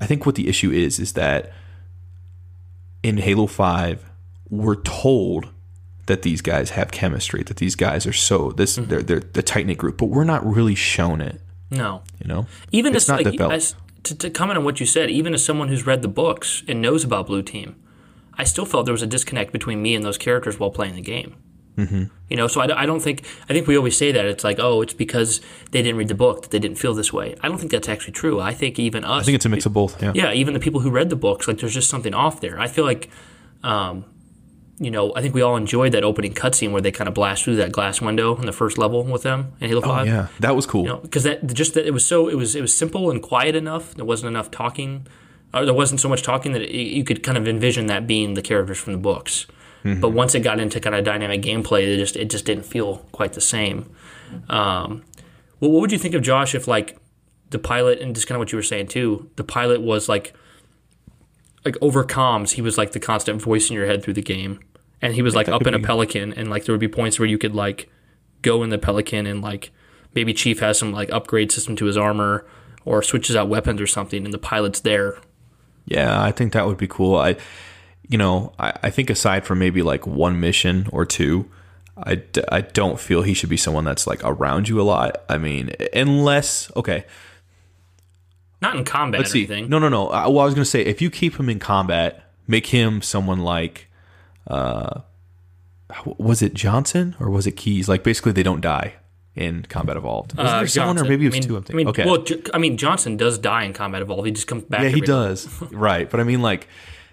I think what the issue is is that in Halo Five, we're told that these guys have chemistry, that these guys are so this Mm-hmm. they're they're the tight knit group, but we're not really shown it. No. You know, Even It's as, not like, developed. as to, to comment on what you said, even as someone who's read the books and knows about Blue Team, I still felt there was a disconnect between me and those characters while playing the game. Mm-hmm. You know, so I, I don't think I think we always say that it's like oh it's because they didn't read the book that they didn't feel this way. I don't think that's actually true. I think even us, I think it's a mix of both. Yeah. yeah, even the people who read the books, like there's just something off there. I feel like, um, you know, I think we all enjoyed that opening cutscene where they kind of blast through that glass window in the first level with them in Halo Five. Oh, Yeah, that was cool. You know, because that just that it was so it was it was simple and quiet enough. There wasn't enough talking. Or there wasn't so much talking that it, you could kind of envision that being the characters from the books. But once it got into kind of dynamic gameplay, it just it just didn't feel quite the same. Um, well, what would you think of Josh if like the pilot and just kind of what you were saying too? The pilot was like like over comms, he was like the constant voice in your head through the game, and he was like up in a be- pelican, and like there would be points where you could like go in the pelican and like maybe Chief has some like upgrade system to his armor or switches out weapons or something, and the pilot's there. Yeah, I think that would be cool. I, you know, I, I think aside from maybe like one mission or two, I, d- I don't feel he should be someone that's like around you a lot. I mean, unless okay, Not in combat let's or see. anything. No, no, no. I, well, I was gonna say if you keep him in combat, make him someone like, uh, was it Johnson or was it Keys? Like basically, they don't die in Combat Evolved. Was Uh, there someone or maybe it was I mean, two? I'm I mean, okay, well, J- I mean Johnson does die in combat evolve. He just comes back. yeah, he does. right, but I mean, like,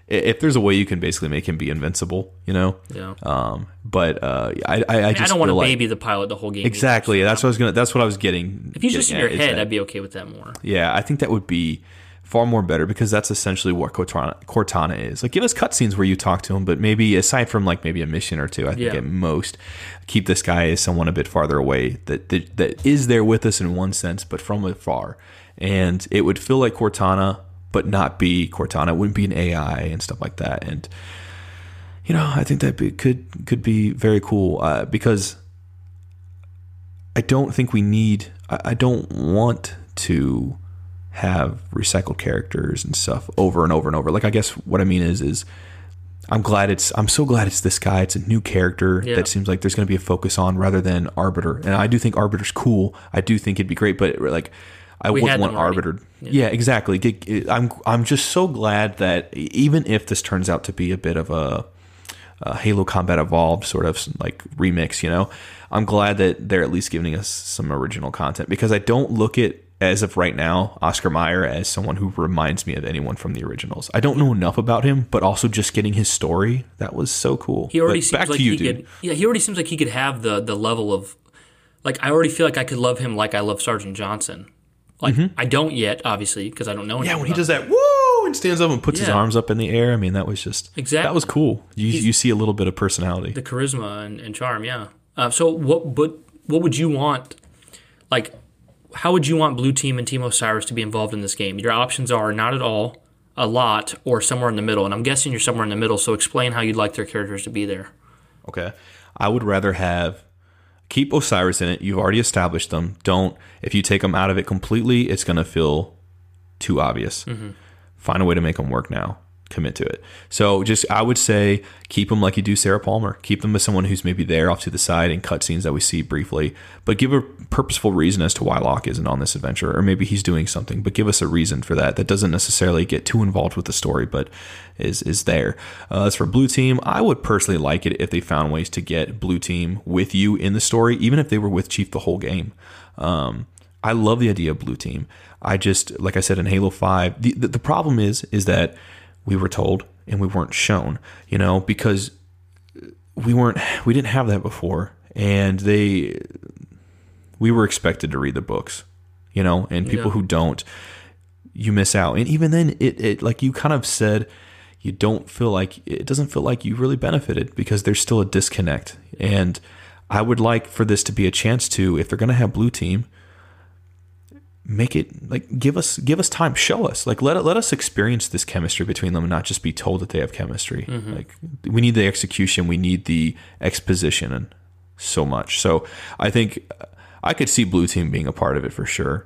if there's a way you can basically make him be invincible, you know. Yeah. Um, but uh, I, I, I I just don't want to feel like, baby the pilot the whole game. either. Exactly. That's what I was gonna. That's what I was getting. If he's just in getting your head, that- I'd be okay with that more. yeah, I think that would be far more better because that's essentially what Cortana, Cortana is. Like, give us cutscenes where you talk to him, but maybe aside from like maybe a mission or two, I think Yeah. at most, keep this guy as someone a bit farther away that, that that is there with us in one sense, but from afar, and it would feel like Cortana, but not be Cortana. It wouldn't be an AI and stuff like that, and you know, I think that be, could could be very cool uh, because I don't think we need. I, I don't want to have recycled characters and stuff over and over and over. Like I guess what I mean is is I'm glad it's I'm so glad it's this guy. It's a new character Yeah. that seems like there's going to be a focus on rather than Arbiter. And I do think Arbiter's cool. I do think it'd be great, but like I We wouldn't want. Arbiter. Yeah, exactly. I'm I'm just so glad that even if this turns out to be a bit of a uh, Halo Combat Evolved sort of like remix, you know. I'm glad that they're at least giving us some original content because I don't look at as of right now Oscar Mayer as someone who reminds me of anyone from the originals. I don't know enough about him, but also just getting his story that was so cool. He already But seems back like to you, he dude. could. Yeah, he already seems like he could have the the level of, like I already feel like I could love him like I love Sergeant Johnson. Like I don't yet, obviously, because I don't know. Mm-hmm. Yeah, when he does that, woo, and stands up and puts his arms up in the air. I mean, that was just Exactly. That was cool. You you see a little bit of personality. the charisma and, and charm. Yeah. Uh, so what? But what would you want? Like, how would you want Blue Team and Team Osiris to be involved in this game? Your options are not at all, a lot, or somewhere in the middle. And I'm guessing you're somewhere in the middle. So explain how you'd like their characters to be there. Okay. I would rather have keep Osiris in it. You've already established them. Don't if you take them out of it completely, it's going to feel too obvious. Mm-hmm. Find a way to make them work now. Commit to it. So just I would say keep them like you do Sarah Palmer. Keep them as someone who's maybe there off to the side in cutscenes that we see briefly, but give a purposeful reason as to why Locke isn't on this adventure, or maybe he's doing something. But give us a reason for that. That doesn't necessarily get too involved with the story, but is is there. Uh, as for Blue Team, I would personally like it if they found ways to get Blue Team with you in the story, even if they were with Chief the whole game. Um, I love the idea of Blue Team. I just, like I said in Halo Five, the, the the problem is is that we were told and we weren't shown, you know, because we weren't we didn't have that before, and they we were expected to read the books, you know, and people Yeah. who don't, you miss out. And even then, it, it like you kind of said, you don't feel like it doesn't feel like you really benefited because there's still a disconnect. And I would like for this to be a chance to, if they're going to have blue team, make it like give us give us time, show us like let let us experience this chemistry between them and not just be told that they have chemistry. Mm-hmm. Like we need the execution, we need the exposition, and so much. So I think uh, I could see blue team being a part of it for sure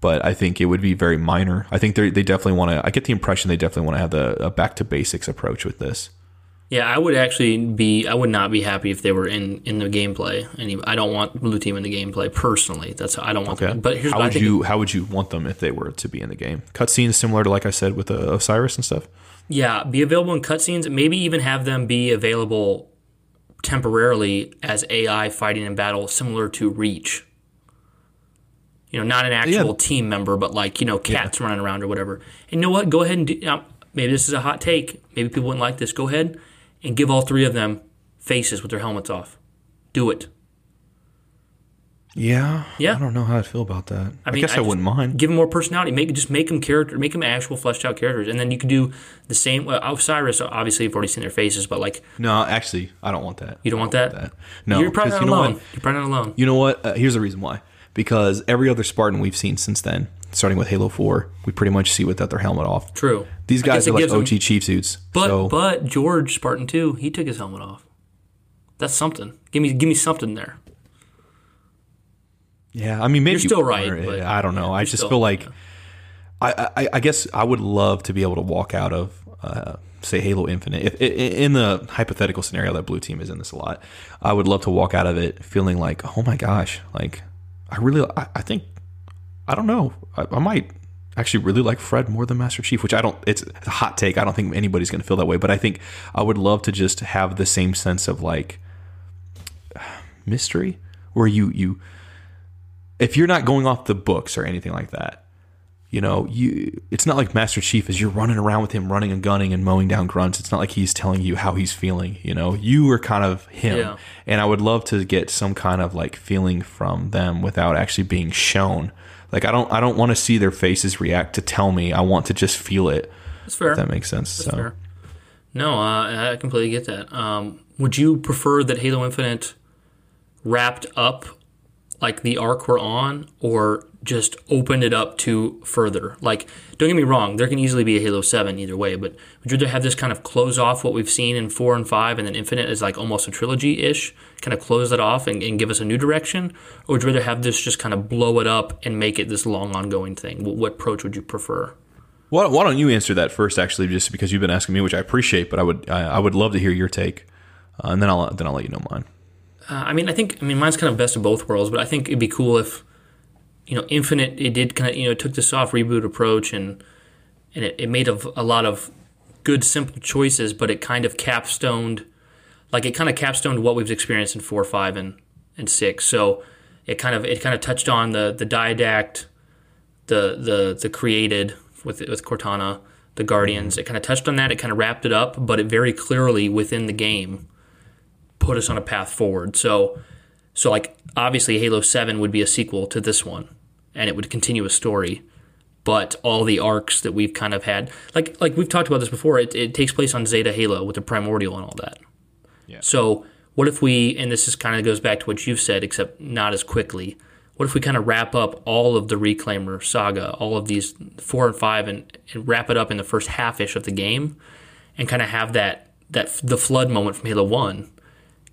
but I think it would be very minor. I think they they definitely want to. I get the impression they definitely want to have the a back to basics approach with this. Yeah, I would actually be. I would not be happy if they were in in the gameplay. And I don't want blue team in the gameplay personally. That's I don't want. Okay, Them. But here's how would think. you how would you want them if they were to be in the game? Cutscenes similar to like I said with uh, Osiris and stuff. Yeah, be available in cutscenes. Maybe even have them be available temporarily as AI fighting in battle, similar to Reach. You know, not an actual Yeah. team member, but like you know, cats running around or whatever. And you know what? Go ahead and do. Now, maybe this is a hot take. Maybe people wouldn't like this. Go ahead and give all three of them faces with their helmets off. Do it. Yeah. Yeah. I don't know how I feel about that. I, mean, guess I, I wouldn't mind. Give them more personality. Make just make them character. Make them actual fleshed out characters, and then you could do the same. Well, Osiris, obviously, you've already seen their faces, but like No, actually, I don't want that. you don't want that. that. No, you're probably not you know alone. what? You're probably not alone. You know what? Uh, here's the reason why. Because every other Spartan we've seen since then, starting with Halo 4, we pretty much see without their helmet off. True. These guys are like OG chief suits. But so, but George Spartan Two, he took his helmet off. That's something. Give me give me something there. yeah, I mean, maybe You're still right, I don't know. I just still- feel like I, I, I guess I would love to be able to walk out of, uh, say, Halo Infinite. If, in the hypothetical scenario that Blue Team is in this a lot, I would love to walk out of it feeling like, oh my gosh, like I really, I, I think, I don't know, I, I might actually really like Fred more than Master Chief, which I don't. It's a hot take. I don't think anybody's going to feel that way, but I think I would love to just have the same sense of like mystery, where you you if you're not going off the books or anything like that, you know, you it's not like Master Chief is you're running around with him running and gunning and mowing down grunts. It's not like he's telling you how he's feeling, you know. You are kind of him. Yeah. And I would love to get some kind of like feeling from them without actually being shown. Like I don't I don't want to see their faces react to tell me. I want to just feel it. That's fair. That makes sense. so Fair. No, uh, I completely get that. Um, would you prefer that Halo Infinite wrapped up like the arc we're on, or just opened it up to further? Like, don't get me wrong, there can easily be a Halo Seven either way, but would you rather have this kind of close off what we've seen in four and five, and then Infinite is like almost a trilogy ish, kind of close that off and, and give us a new direction, or would you rather have this just kind of blow it up and make it this long ongoing thing? What, what approach would you prefer? why, why don't you answer that first, actually, just because you've been asking me, which I appreciate, but I would I, I would love to hear your take, uh, and then I'll then I'll let you know mine. Uh, I mean, I think I mean mine's kind of best of both worlds, but I think it'd be cool if you know Infinite it did kind of you know it took the soft reboot approach and and it, it made a, a lot of good simple choices, but it kind of capstoned like it kind of capstoned what we've experienced in four, five, and and six. So it kind of it kind of touched on the the Didact, the the the created with with Cortana, the Guardians. Mm-hmm. It kind of touched on that. It kind of wrapped it up, but it very clearly within the game put us on a path forward. So, so like obviously Halo Seven would be a sequel to this one, and it would continue a story. But all the arcs that we've kind of had, like like we've talked about this before, it, it takes place on Zeta Halo with the Primordial and all that. Yeah. So what if we, and this is kind of goes back to what you've said, except not as quickly. What if we kind of wrap up all of the Reclaimer saga, all of these four and five, and, and wrap it up in the first half ish of the game, and kind of have that that the flood moment from Halo One,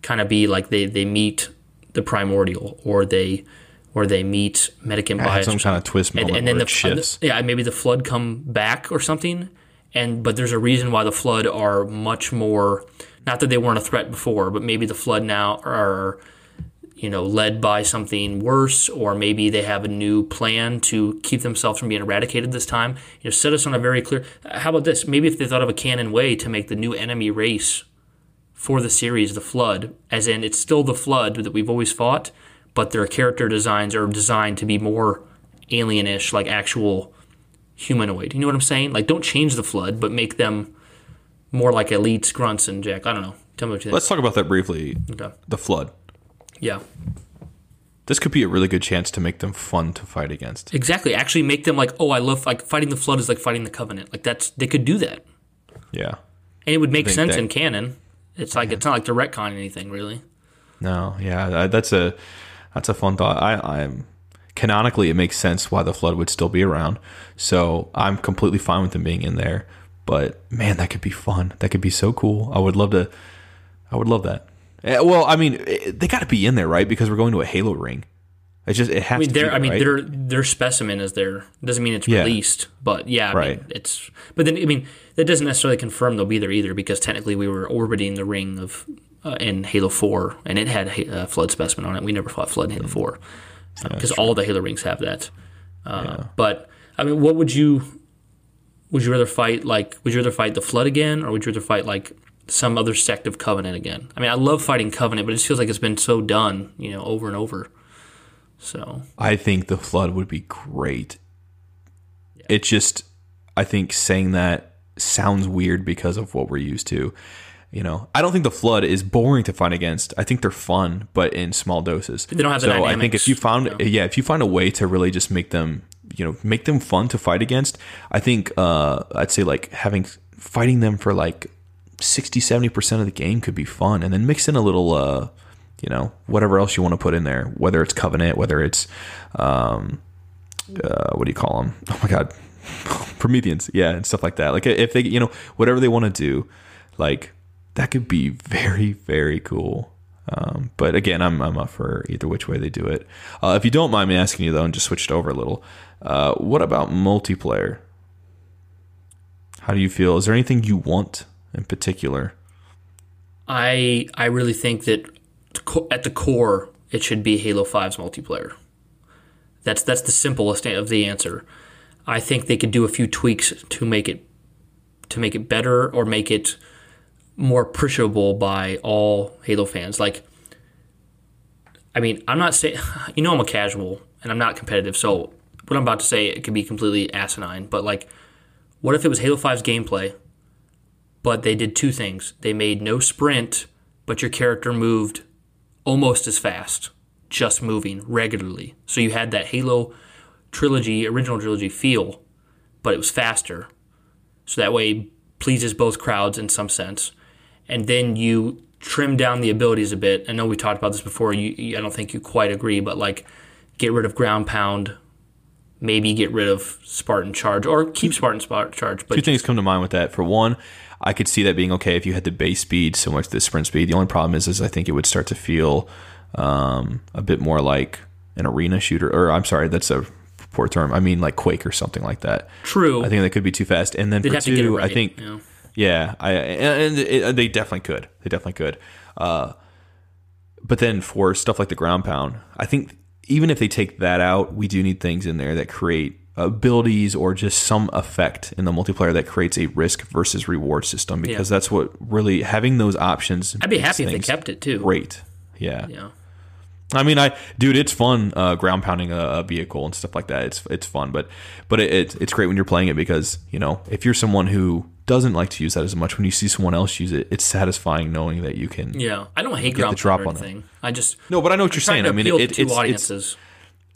kind of be like they they meet the primordial, or they or they meet Mendicant Have bias, some kind of twist moment and, and then the it shifts. yeah maybe the flood come back or something, and but there's a reason why the flood are much more. Not that they weren't a threat before, but maybe the flood now are you know, led by something worse, or maybe they have a new plan to keep themselves from being eradicated this time. You know, set us on a very clear. How about this? Maybe if they thought of a canon way to make the new enemy race for the series the Flood, as in it's still the Flood that we've always fought, but their character designs are designed to be more alienish, like actual humanoid. You know what I'm saying? Like, don't change the Flood, but make them more like elites, grunts, and Jack. I don't know. Tell me what you think. Let's talk about that briefly. okay. The flood. Yeah. This could be a really good chance to make them fun to fight against. Exactly. Actually, make them like, oh, I love like fighting the flood is like fighting the covenant. Like that's they could do that, Yeah. and it would make sense that- in canon. It's like it's not like they're retconning anything really. No. Yeah. That's a that's a fun thought. I, I'm canonically it makes sense why the flood would still be around. So I'm completely fine with them being in there. But man, that could be fun. That could be so cool. I would love to. I would love that. Eh, Well, I mean, eh, they got to be in there, right? Because we're going to a Halo ring. It's just it has I mean, to. be there, I mean right? their their specimen is there. Doesn't mean it's Yeah. released, but yeah, I Right. mean, it's. But then I mean that doesn't necessarily confirm they'll be there either because technically we were orbiting the ring of uh, in Halo Four and it had a uh, flood specimen on it. We never fought flood in Halo Four because all the Halo rings have that. Uh, But I mean, what would you? Would you rather fight like? Would you rather fight the flood again, or would you rather fight like some other sect of Covenant again. I mean, I love fighting Covenant, but it just feels like it's been so done, you know, over and over. So I think the flood would be great. It's just, I think saying that sounds weird because of what we're used to. You know, I don't think the flood is boring to fight against. I think they're fun, but in small doses. They don't have the so I think if you found, you know? yeah, if you find a way to really just make them, you know, make them fun to fight against, I think uh, I'd say like having fighting them for like 60, 70 percent of the game could be fun, and then mix in a little, uh, you know, whatever else you want to put in there, whether it's Covenant, whether it's, um, uh, what do you call them? Oh my god, Prometheans, yeah, and stuff like that. Like if they, you know, whatever they want to do, like that could be very, very cool. Um, but again, I'm I'm up for either which way they do it. Uh, if you don't mind me asking you though, and just switch it over a little, uh, what about multiplayer? How do you feel? Is there anything you want in particular? I I really think that at the core it should be Halo 5's multiplayer. That's that's the simplest of the answer. I think they could do a few tweaks to make it to make it better or make it more appreciable by all Halo fans. Like I mean, I'm not saying you know I'm a casual and I'm not competitive, so what I'm about to say it could be completely asinine, but like what if it was Halo 5's gameplay but they did two things. They made no sprint, but your character moved almost as fast, just moving regularly. So you had that Halo trilogy, original trilogy feel, but it was faster. So that way pleases both crowds in some sense. And then you trim down the abilities a bit. I know we talked about this before. You, I don't think you quite agree, but like get rid of ground pound, maybe get rid of Spartan charge, or keep Spartan Spartan charge. But Two things come to mind with that. For one, I could see that being okay if you had the base speed similar to the sprint speed. The only problem is, is I think it would start to feel um, a bit more like an arena shooter, or I'm sorry, that's a poor term. I mean like Quake or something like that. true, I think that could be too fast. And then they'd for have to get it two, right. I think you know? yeah, I and, and it, they definitely could. They definitely could. Uh, but then for stuff like the ground pound, I think even if they take that out, we do need things in there that create abilities or just some effect in the multiplayer that creates a risk versus reward system because that's what really having those options. I'd be happy if they kept it too. great. Yeah. Yeah. I mean, I dude, it's fun uh, ground pounding a, a vehicle and stuff like that. It's it's fun, but but it, it's it's great when you're playing it because you know if you're someone who doesn't like to use that as much, when you see someone else use it, it's satisfying knowing that you can. Yeah, I don't hate the ground drop pound or on it. anything. I just No, but I know what you're saying. I mean, it, two it's, it's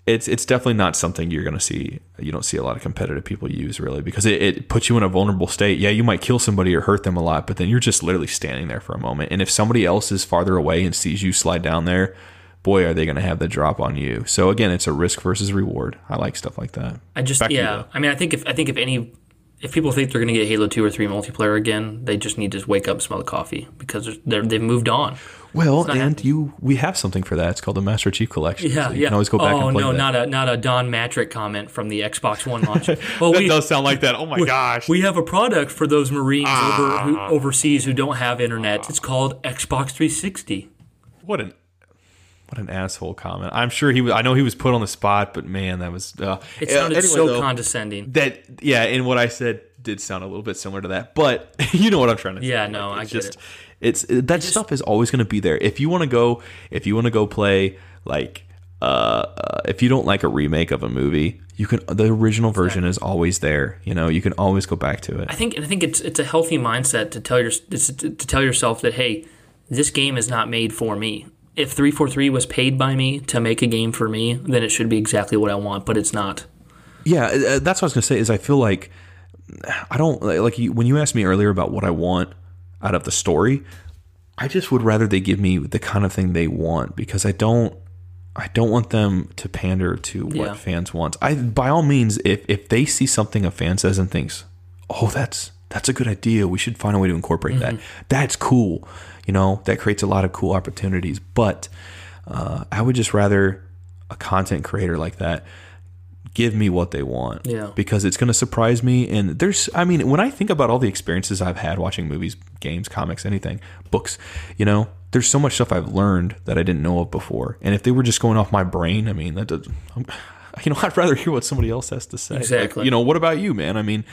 it's it's definitely not something you're gonna see. You don't see a lot of competitive people use really because it, it puts you in a vulnerable state. Yeah, you might kill somebody or hurt them a lot, but then you're just literally standing there for a moment. And if somebody else is farther away and sees you slide down there, boy, are they gonna have the drop on you. So again, it's a risk versus reward. I like stuff like that. I just Back yeah. I mean, I think if I think if any if people think they're going to get Halo two or three multiplayer again, they just need to wake up and smell the coffee because they're, they're, they've moved on. Well, and you we have something for that. It's called the Master Chief Collection. Yeah, so you yeah. can always go back oh and play no, that. not a not a Don Mattrick comment from the Xbox One launch. Well, that we does sound like that. Oh my gosh. we have a product for those Marines over who, Ah. overseas who don't have internet. It's called Xbox 360. What an what an asshole comment. I'm sure he was. I know he was put on the spot, but man, that was. Uh, It sounded anyway, so though, condescending. That yeah, and what I said did sound a little bit similar to that, but you know what I'm trying to say. Yeah, no, Like, I just, it. It's that stuff is always going to be there. If you want to go, if you want to go play like. Uh, uh, if you don't like a remake of a movie, you can. The original version is always there. You know, you can always go back to it. I think I think it's it's a healthy mindset to tell your to, to tell yourself that hey, this game is not made for me. If 343 was paid by me to make a game for me, then it should be exactly what I want, but it's not. Yeah, uh, that's what I was gonna say. Is I feel like I don't like you, when you asked me earlier about what I want out of the story. I just would rather they give me the kind of thing they want because I don't. I don't want them to pander to what Yeah. fans want. I by all means, if if they see something a fan says and thinks, "Oh, that's that's a good idea. We should find a way to incorporate that." That's cool. You know, that creates a lot of cool opportunities. But uh, I would just rather a content creator like that give me what they want. Yeah. Because it's going to surprise me. And there's, I mean, when I think about all the experiences I've had watching movies, games, comics, anything, books, you know, there's so much stuff I've learned that I didn't know of before. And if they were just going off my brain, I mean, that does, I'm, you know, I'd rather hear what somebody else has to say. Like, Exactly. you know, what about you, man? I mean,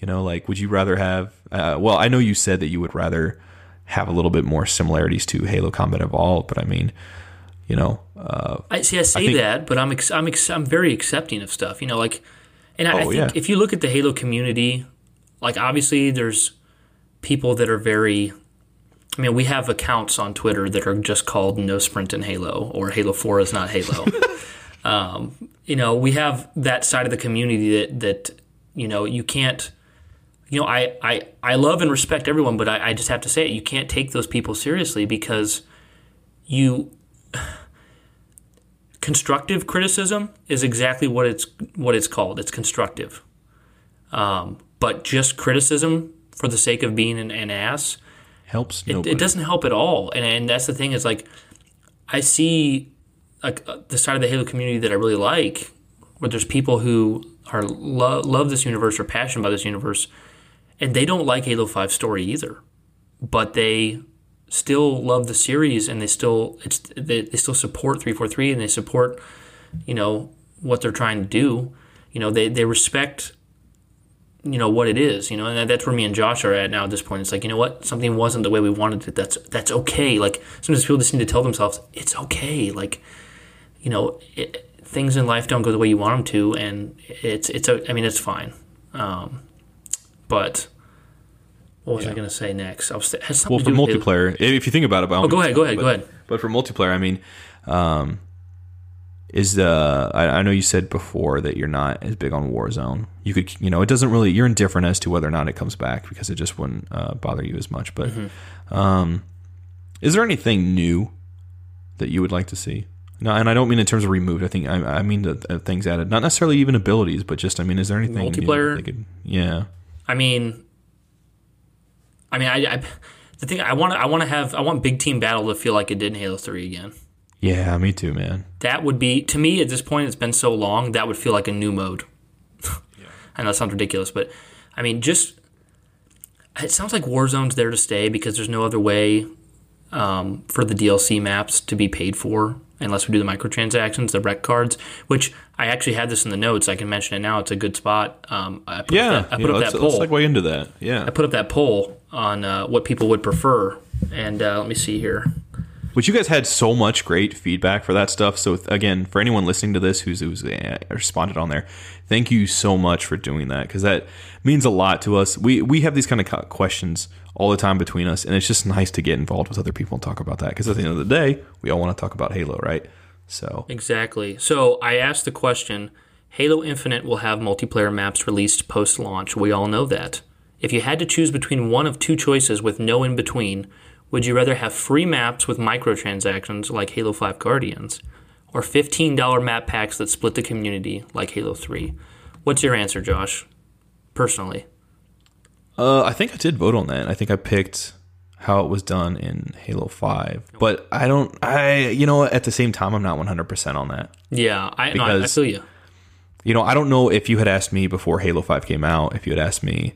you know, like, would you rather have, uh, well, I know you said that you would rather have a little bit more similarities to Halo Combat Evolved. But I mean, you know, uh, I see. I say think- that, but I'm ex- I'm ex- I'm very accepting of stuff. You know, like, and I, I Oh, think yeah. if you look at the Halo community, like obviously there's people that are very. I mean, we have accounts on Twitter that are just called "No Sprint in Halo" or "Halo Four is not Halo." um, you know, we have that side of the community that that you know you can't. You know, I, I, I love and respect everyone, but I, I just have to say it. You can't take those people seriously because you constructive criticism is exactly what it's what it's called. It's constructive. Um, but just criticism for the sake of being an, an ass, helps it, it doesn't help at all. And, and that's the thing is like, I see like uh, the side of the Halo community that I really like, where there's people who are lo- love this universe or passionate about this universe, and they don't like Halo Five story either, but they still love the series and they still it's they, they still support 343 and they support you know what they're trying to do. You know they, they respect you know what it is you know and that's where me and josh are at now at this point. It's like you know what? Something wasn't the way we wanted it. That's that's okay. Like sometimes people just need to tell themselves it's okay. Like you know it, things in life don't go the way you want them to and it's it's a- i mean it's fine. Um, but what was i going to say next I was, has well, for with Halo. multiplayer, if you think about it, oh go ahead go ahead but, go ahead But for multiplayer, I mean, um, is the I, I know you said before that you're not as big on Warzone. You could, you know, it doesn't really. You're indifferent as to whether or not it comes back because it just wouldn't uh, bother you as much. But Mm-hmm. um, is there anything new that you would like to see? No, and I don't mean in terms of removed. I think I, I mean the, uh, things added, not necessarily even abilities, but just I mean, is there anything Multiplayer? they could- yeah, I mean, I mean, I, I the thing I want to I want to have I want big team battle to feel like it did in Halo Three again. yeah, me too, man. That would be to me at this point. It's been so long that would feel like a new mode. yeah. I know that sounds ridiculous, but I mean, just it sounds like Warzone's there to stay because there's no other way um, for the DLC maps to be paid for unless we do the microtransactions, the rec cards. Which I actually had this in the notes. I can mention it now. It's a good spot. Um, I put Yeah, up that, I yeah, put up let's, that let's poll. segue into that. Yeah, I put up that poll on uh, what people would prefer, and uh, let me see here. Which you guys had so much great feedback for that stuff. So again, for anyone listening to this who's who's uh, responded on there, thank you so much for doing that because that means a lot to us. We we have these kind of questions all the time between us, and it's just nice to get involved with other people and talk about that. Because at the end of the day, we all want to talk about Halo, right? So Exactly. So I asked the question Halo Infinite will have multiplayer maps released post launch. We all know that. If you had to choose between one of two choices with no in between, would you rather have free maps with microtransactions like Halo 5 Guardians, or $15 map packs that split the community like Halo 3? What's your answer, Josh? Personally. uh, I think I did vote on that. I think I picked how it was done in Halo Five, but I don't. I you know at the same time I'm not 100 percent on that. Yeah, I, no, I, I feel you. you know, I don't know if you had asked me before Halo 5 came out, if you had asked me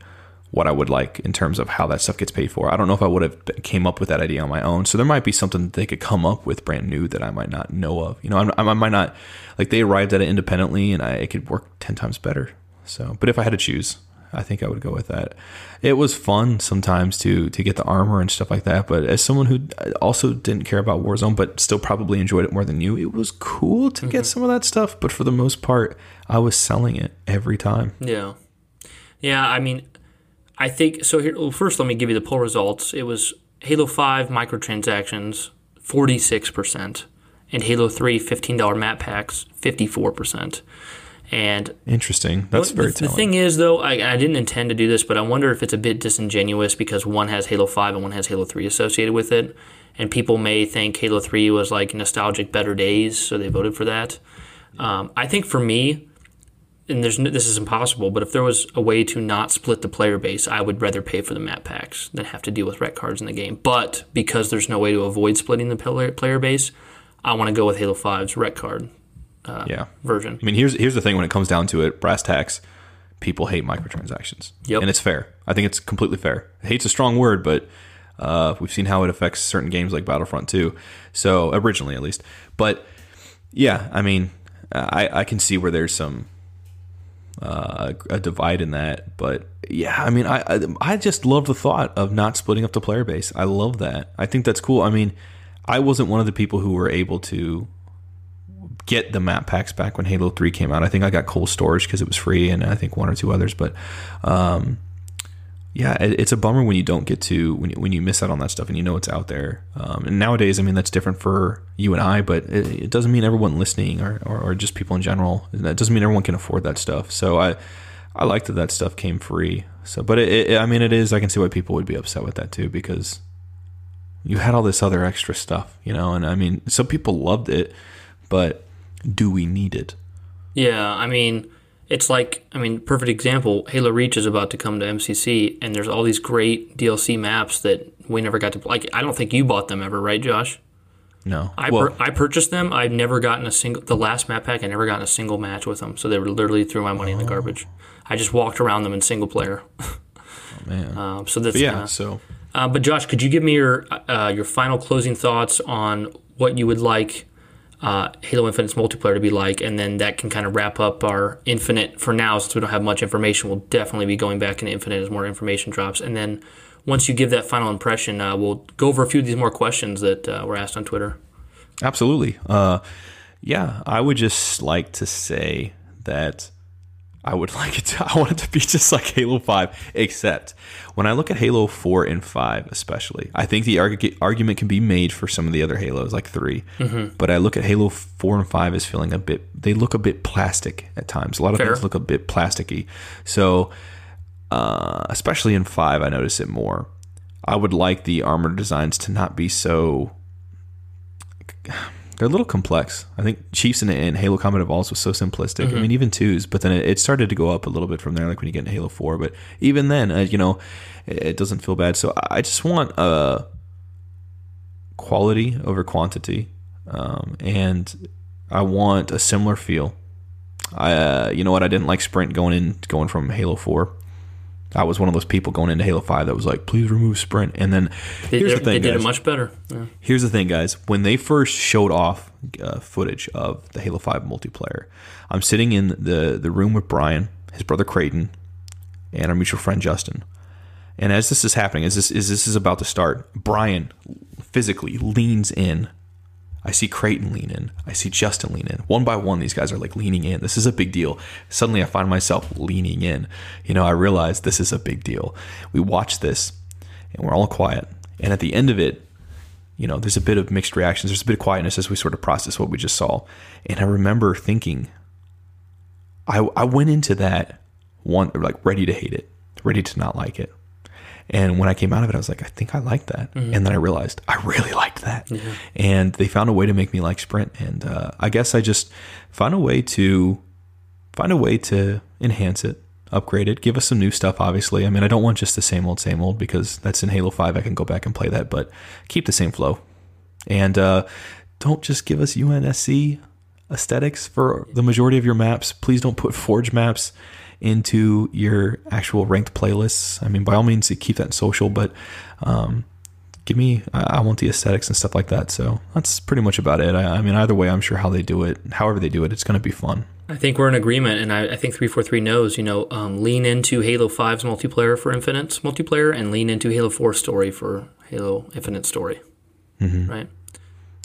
what I would like in terms of how that stuff gets paid for. I don't know if I would have came up with that idea on my own. So there might be something that they could come up with brand new that I might not know of. You know, I'm, I might not like they arrived at it independently and I it could work 10 times better. So, but if I had to choose, I think I would go with that. It was fun sometimes to to get the armor and stuff like that, but as someone who also didn't care about Warzone but still probably enjoyed it more than you, it was cool to get mm-hmm. some of that stuff, but for the most part, I was selling it every time. Yeah. Yeah, I mean, I think so. Here, well, first, let me give you the poll results. It was Halo 5 microtransactions, 46%, and Halo 3 $15 map packs, 54%. And Interesting. That's what- very the, the thing is, though, I, I didn't intend to do this, but I wonder if it's a bit disingenuous because one has Halo 5 and one has Halo 3 associated with it. And people may think Halo 3 was like nostalgic better days, so they voted for that. Um, I think for me, and there's this is impossible, but if there was a way to not split the player base, I would rather pay for the map packs than have to deal with rec cards in the game. But because there's no way to avoid splitting the player, player base, I want to go with Halo 5's rec card yeah. version. I mean, here's here's the thing when it comes down to it, brass tacks, people hate microtransactions. Yep. And it's fair. I think it's completely fair. Hate's a strong word, but uh, we've seen how it affects certain games like Battlefront 2. So, originally at least. But yeah, I mean, I, I can see where there's some uh, a divide in that. But yeah, I mean, I, I I just love the thought of not splitting up the player base. I love that. I think that's cool. I mean, I wasn't one of the people who were able to get the map packs back when Halo 3 came out. I think I got cold storage because it was free and I think one or two others. But um, yeah, it's a bummer when you don't get to, when you, when you miss out on that stuff and you know it's out there. Um, and nowadays, I mean, that's different for you and I, but it, it doesn't mean everyone listening or, or, or just people in general. That doesn't mean everyone can afford that stuff. So I, I like that that stuff came free. So, but it, it, I mean, it is, I can see why people would be upset with that too because you had all this other extra stuff, you know, and I mean, some people loved it, but do we need it? Yeah, I mean, it's like, I mean, perfect example. Halo Reach is about to come to MCC, and there's all these great DLC maps that we never got to. Like, I don't think you bought them ever, right, Josh? No. I well, I purchased them. I've never gotten a single. The last map pack, I never gotten a single match with them. So they were literally threw my money in the garbage. I just walked around them in single player. Oh, man. Um, so that's But yeah, kinda- so Uh, but Josh, could you give me your uh, your final closing thoughts on what you would like uh, Halo Infinite's multiplayer to be like, and then that can kind of wrap up our Infinite for now, since we don't have much information. We'll definitely be going back into Infinite as more information drops, and then once you give that final impression, uh, we'll go over a few of these more questions that uh, were asked on Twitter. Absolutely. Uh, yeah, I would just like to say that I would like it to, I want it to be just like Halo 5, except when I look at Halo 4 and 5, especially, I think the argu- argument can be made for some of the other Halos, like 3. But I look at Halo 4 and 5 as feeling a bit, they look a bit plastic at times. A lot of Fair. things look a bit plasticky. So, uh, especially in 5, I notice it more. I would like the armor designs to not be so they're a little complex. I think Chiefs and, and Halo Combat Evolves was so simplistic. I mean, even twos, but then it, it started to go up a little bit from there, like when you get into Halo Four. But even then, uh, you know, it, it doesn't feel bad. So I just want uh, quality over quantity, um, and I want a similar feel. I, uh, you know what? I didn't like Sprint going in, going from Halo Four. I was one of those people going into Halo Five that was like, "Please remove Sprint." And then They, here's the thing, they did guys. it much better. Yeah. Here's the thing, guys. When they first showed off uh, footage of the Halo 5 multiplayer, I'm sitting in the, the room with Brian, his brother Creighton, and our mutual friend Justin. And as this is happening, as this, as this is about to start, Brian physically leans in. I see Creighton lean in. I see Justin lean in. One by one, these guys are like leaning in. This is a big deal. Suddenly, I find myself leaning in. You know, I realize this is a big deal. We watch this, and we're all quiet. And at the end of it, you know, there's a bit of mixed reactions. There's a bit of quietness as we sort of process what we just saw. And I remember thinking, I, I went into that one, like ready to hate it, ready to not like it. And when I came out of it, I was like, I think I like that. And then I realized I really liked that. And they found a way to make me like Sprint. And uh, I guess I just found a way to find a way to enhance it, upgrade it, give us some new stuff. Obviously, I mean, I don't want just the same old, same old because that's in Halo Five. I can go back and play that, but keep the same flow, and uh, don't just give us UNSC aesthetics for the majority of your maps. Please don't put Forge maps into your actual ranked playlists. I mean, by all means, keep that in social, but um, give me I I want the aesthetics and stuff like that. So that's pretty much about it. I, I mean, either way, I'm sure how they do it, however they do it, it's going to be fun. I think we're in agreement, and I, I think 343 knows, you know, um, lean into Halo 5's multiplayer for Infinite's multiplayer and lean into Halo 4's story for Halo Infinite story. Right?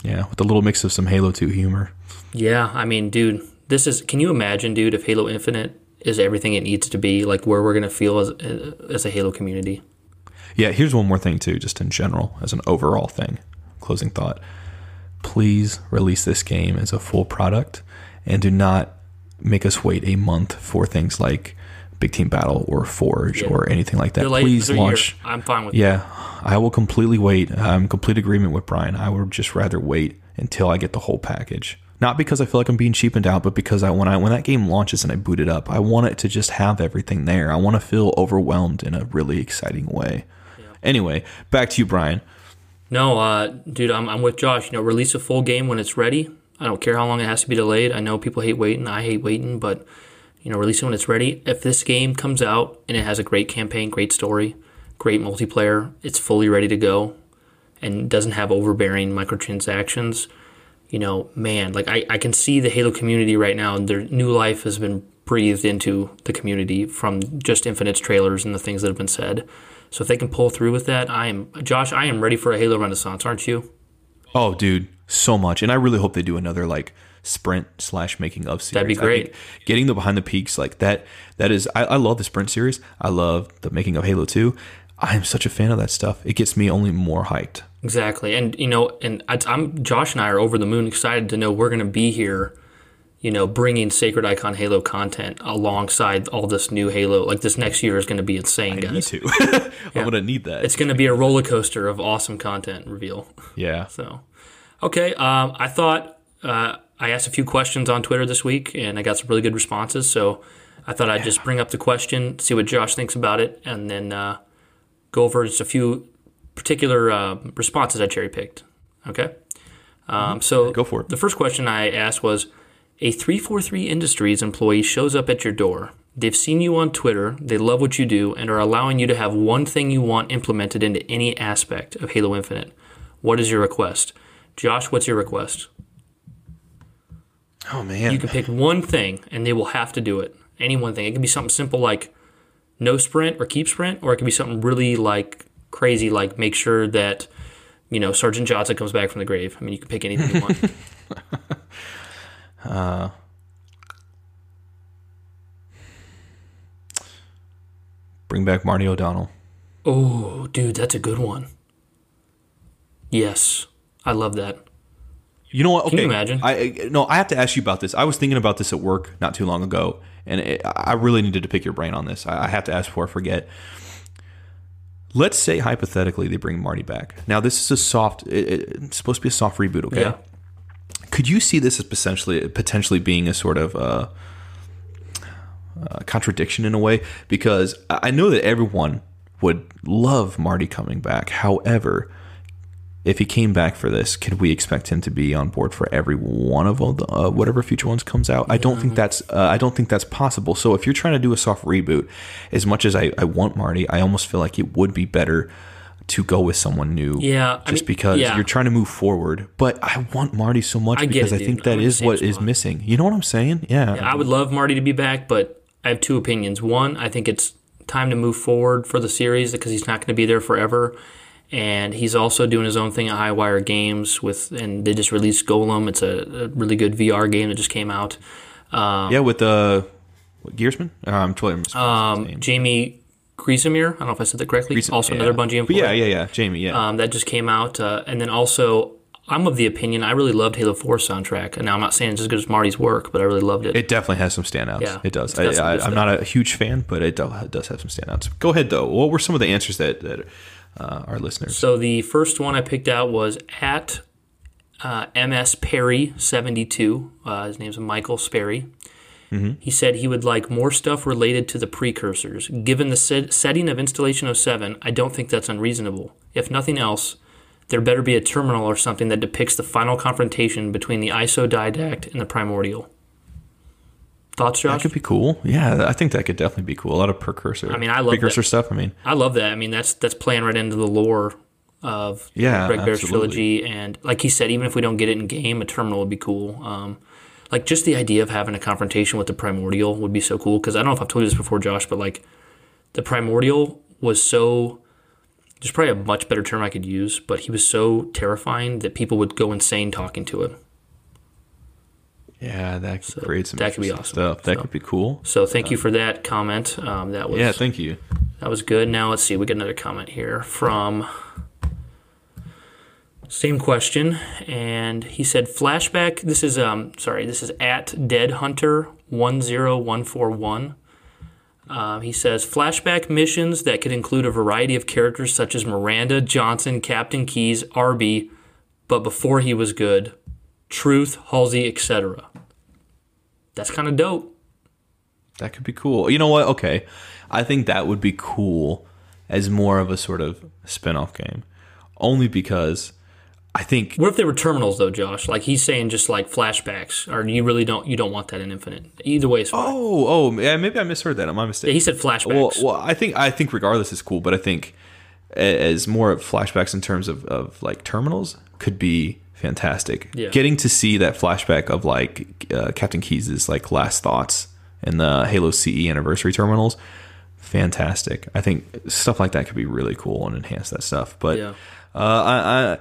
Yeah, with a little mix of some Halo 2 humor. Yeah, I mean, dude, this is. Can you imagine, dude, if Halo Infinite is everything it needs to be, like where we're gonna feel as as a Halo community? Yeah, here's one more thing too, just in general, as an overall thing. Closing thought. Please release this game as a full product and do not make us wait a month for things like Big Team Battle or Forge Yeah. or anything like that. Please year. launch. I'm fine with Yeah, I will completely wait. I'm complete agreement with Brian. I would just rather wait until I get the whole package. Not because I feel like I'm being cheapened out, but because I when I when that game launches and I boot it up, I want it to just have everything there. I want to feel overwhelmed in a really exciting way. Anyway, back to you, Brian. No, uh, dude, I'm, I'm with Josh. You know, release a full game when it's ready. I don't care how long it has to be delayed. I know people hate waiting. I hate waiting, but you know, release it when it's ready. If this game comes out and it has a great campaign, great story, great multiplayer, it's fully ready to go, and doesn't have overbearing microtransactions. You know, man, like I, I can see the Halo community right now, and their new life has been breathed into the community from just Infinite's trailers and the things that have been said. So if they can pull through with that, I am Josh. I am ready for a Halo Renaissance, aren't you? Oh, dude, so much, and I really hope they do another like sprint slash making of series. That'd be great. getting the behind the peaks like that. That is, I, I love the sprint series. I love the making of Halo Two. I am such a fan of that stuff. It gets me only more hyped. Exactly, and you know, and I, I'm Josh and I are over the moon excited to know we're going to be here. You know, bringing Sacred Icon Halo content alongside all this new Halo. Like this next year is going to be insane, I need guys. to. I'm gonna need that. It's going to be a roller coaster of awesome content reveal. yeah. So, okay, um, I thought uh, I asked a few questions on Twitter this week, and I got some really good responses. So, I thought I'd just bring up the question, see what Josh thinks about it, and then uh, go over just a few particular uh, responses I cherry picked. Okay, um, so Go for it. The first question I asked was: A three four three Industries employee shows up at your door. They've seen you on Twitter, they love what you do, and are allowing you to have one thing you want implemented into any aspect of Halo Infinite. What is your request? Josh, what's your request? Oh man. You can pick one thing and they will have to do it. Any one thing. It can be something simple like no sprint or keep sprint, or it could be something really like crazy like make sure that, you know, Sergeant Johnson comes back from the grave. I mean, you can pick anything you want. Uh, bring back Marty O'Donnell. oh, dude, that's a good one. Yes. I love that. You know what? Okay. you imagine? I- no. I have to ask you about this. I was thinking about this at work not too long ago, and it, I really needed to pick your brain on this. I, I have to ask before I forget. Let's say hypothetically they bring Marty back. Now this is a soft. It, it- it's supposed to be a soft reboot. Okay. Yeah. Could you see this as potentially potentially being a sort of uh, uh, contradiction in a way? Because I know that everyone would love Marty coming back. However, if he came back for this, could we expect him to be on board for every one of all the, uh, whatever future ones comes out? I don't think that's uh, I don't think that's possible. So if you're trying to do a soft reboot, as much as I, I want Marty, I almost feel like it would be better to go with someone new. Yeah, I just mean, because yeah. you're trying to move forward. But I want Marty so much I because it, I dude. think that is what is missing. You know what I'm saying? Yeah. I would love Marty to be back, but I have two opinions. One, I think it's time to move forward for the series because he's not going to be there forever. And he's also doing his own thing at Highwire Games with, and they just released Golem. It's a, a really good VR game that just came out. yeah, with the what, Gearsman. Uh, I'm totally Um. Jamie Griesemer, I don't know if I said that correctly. also another Yeah. Bungie But employee. yeah, yeah, yeah. Jamie. Yeah. Um, that just came out, uh, and then also I'm of the opinion I really loved Halo 4 soundtrack. And now I'm not saying it's as good as Marty's work, but I really loved it. It definitely has some standouts. Yeah, it does. it's got some I, I'm not a huge fan, but it it does have some standouts. Go ahead, though. What were some of the answers that, that uh, our listeners? So the first one I picked out was at uh, MS Perry seventy two. Uh, his name's Michael Sperry. He said he would like more stuff related to the precursors. Given the set- setting of Installation 07, I don't think that's unreasonable. If nothing else, there better be a terminal or something that depicts the final confrontation between the IsoDidact and the primordial. Thoughts, that could be cool. Yeah, I think that could definitely be cool. A lot of precursor. I mean, I love precursor that. stuff. I mean, I love that. I mean, that's that's playing right into the lore of Yeah, Greg Bear's trilogy, and like he said, even if we don't get it in game, a terminal would be cool. Um, like just the idea of having a confrontation with the primordial would be so cool. Because I don't know if I've told you this before, Josh, but like the primordial was so. There's probably a much better term I could use, but he was so terrifying that people would go insane talking to him. Yeah, that could create some that could be awesome. stuff. That So- could be cool. So thank you for that comment. Um, that was Yeah, thank you. That was good. Now let's see. We get another comment here from same question, and he said flashback. This is um sorry. This is at Dead Hunter one zero one four one. Um, he says flashback missions that could include a variety of characters such as Miranda, Johnson, Captain Keys, Arby, but before he was good, Truth, Halsey, etc. That's kind of dope. That could be cool. You know what? Okay. I think that would be cool as more of a sort of spin-off game. Only because I think What if they were terminals though, Josh? Like he's saying, just like flashbacks, or you really don't you don't want that in Infinite. Either way is fine. Oh, oh, yeah, maybe I misheard that. On my mistake. Yeah, he said Well, flashbacks. well, I think I think regardless is cool, but I think as more of flashbacks in terms of, of like terminals could be fantastic. Yeah. Getting to see that flashback of like uh, Captain Keys's like last thoughts in the Halo CE anniversary terminals. Fantastic. I think stuff like that could be really cool and enhance that stuff. But Yeah. uh, I, I,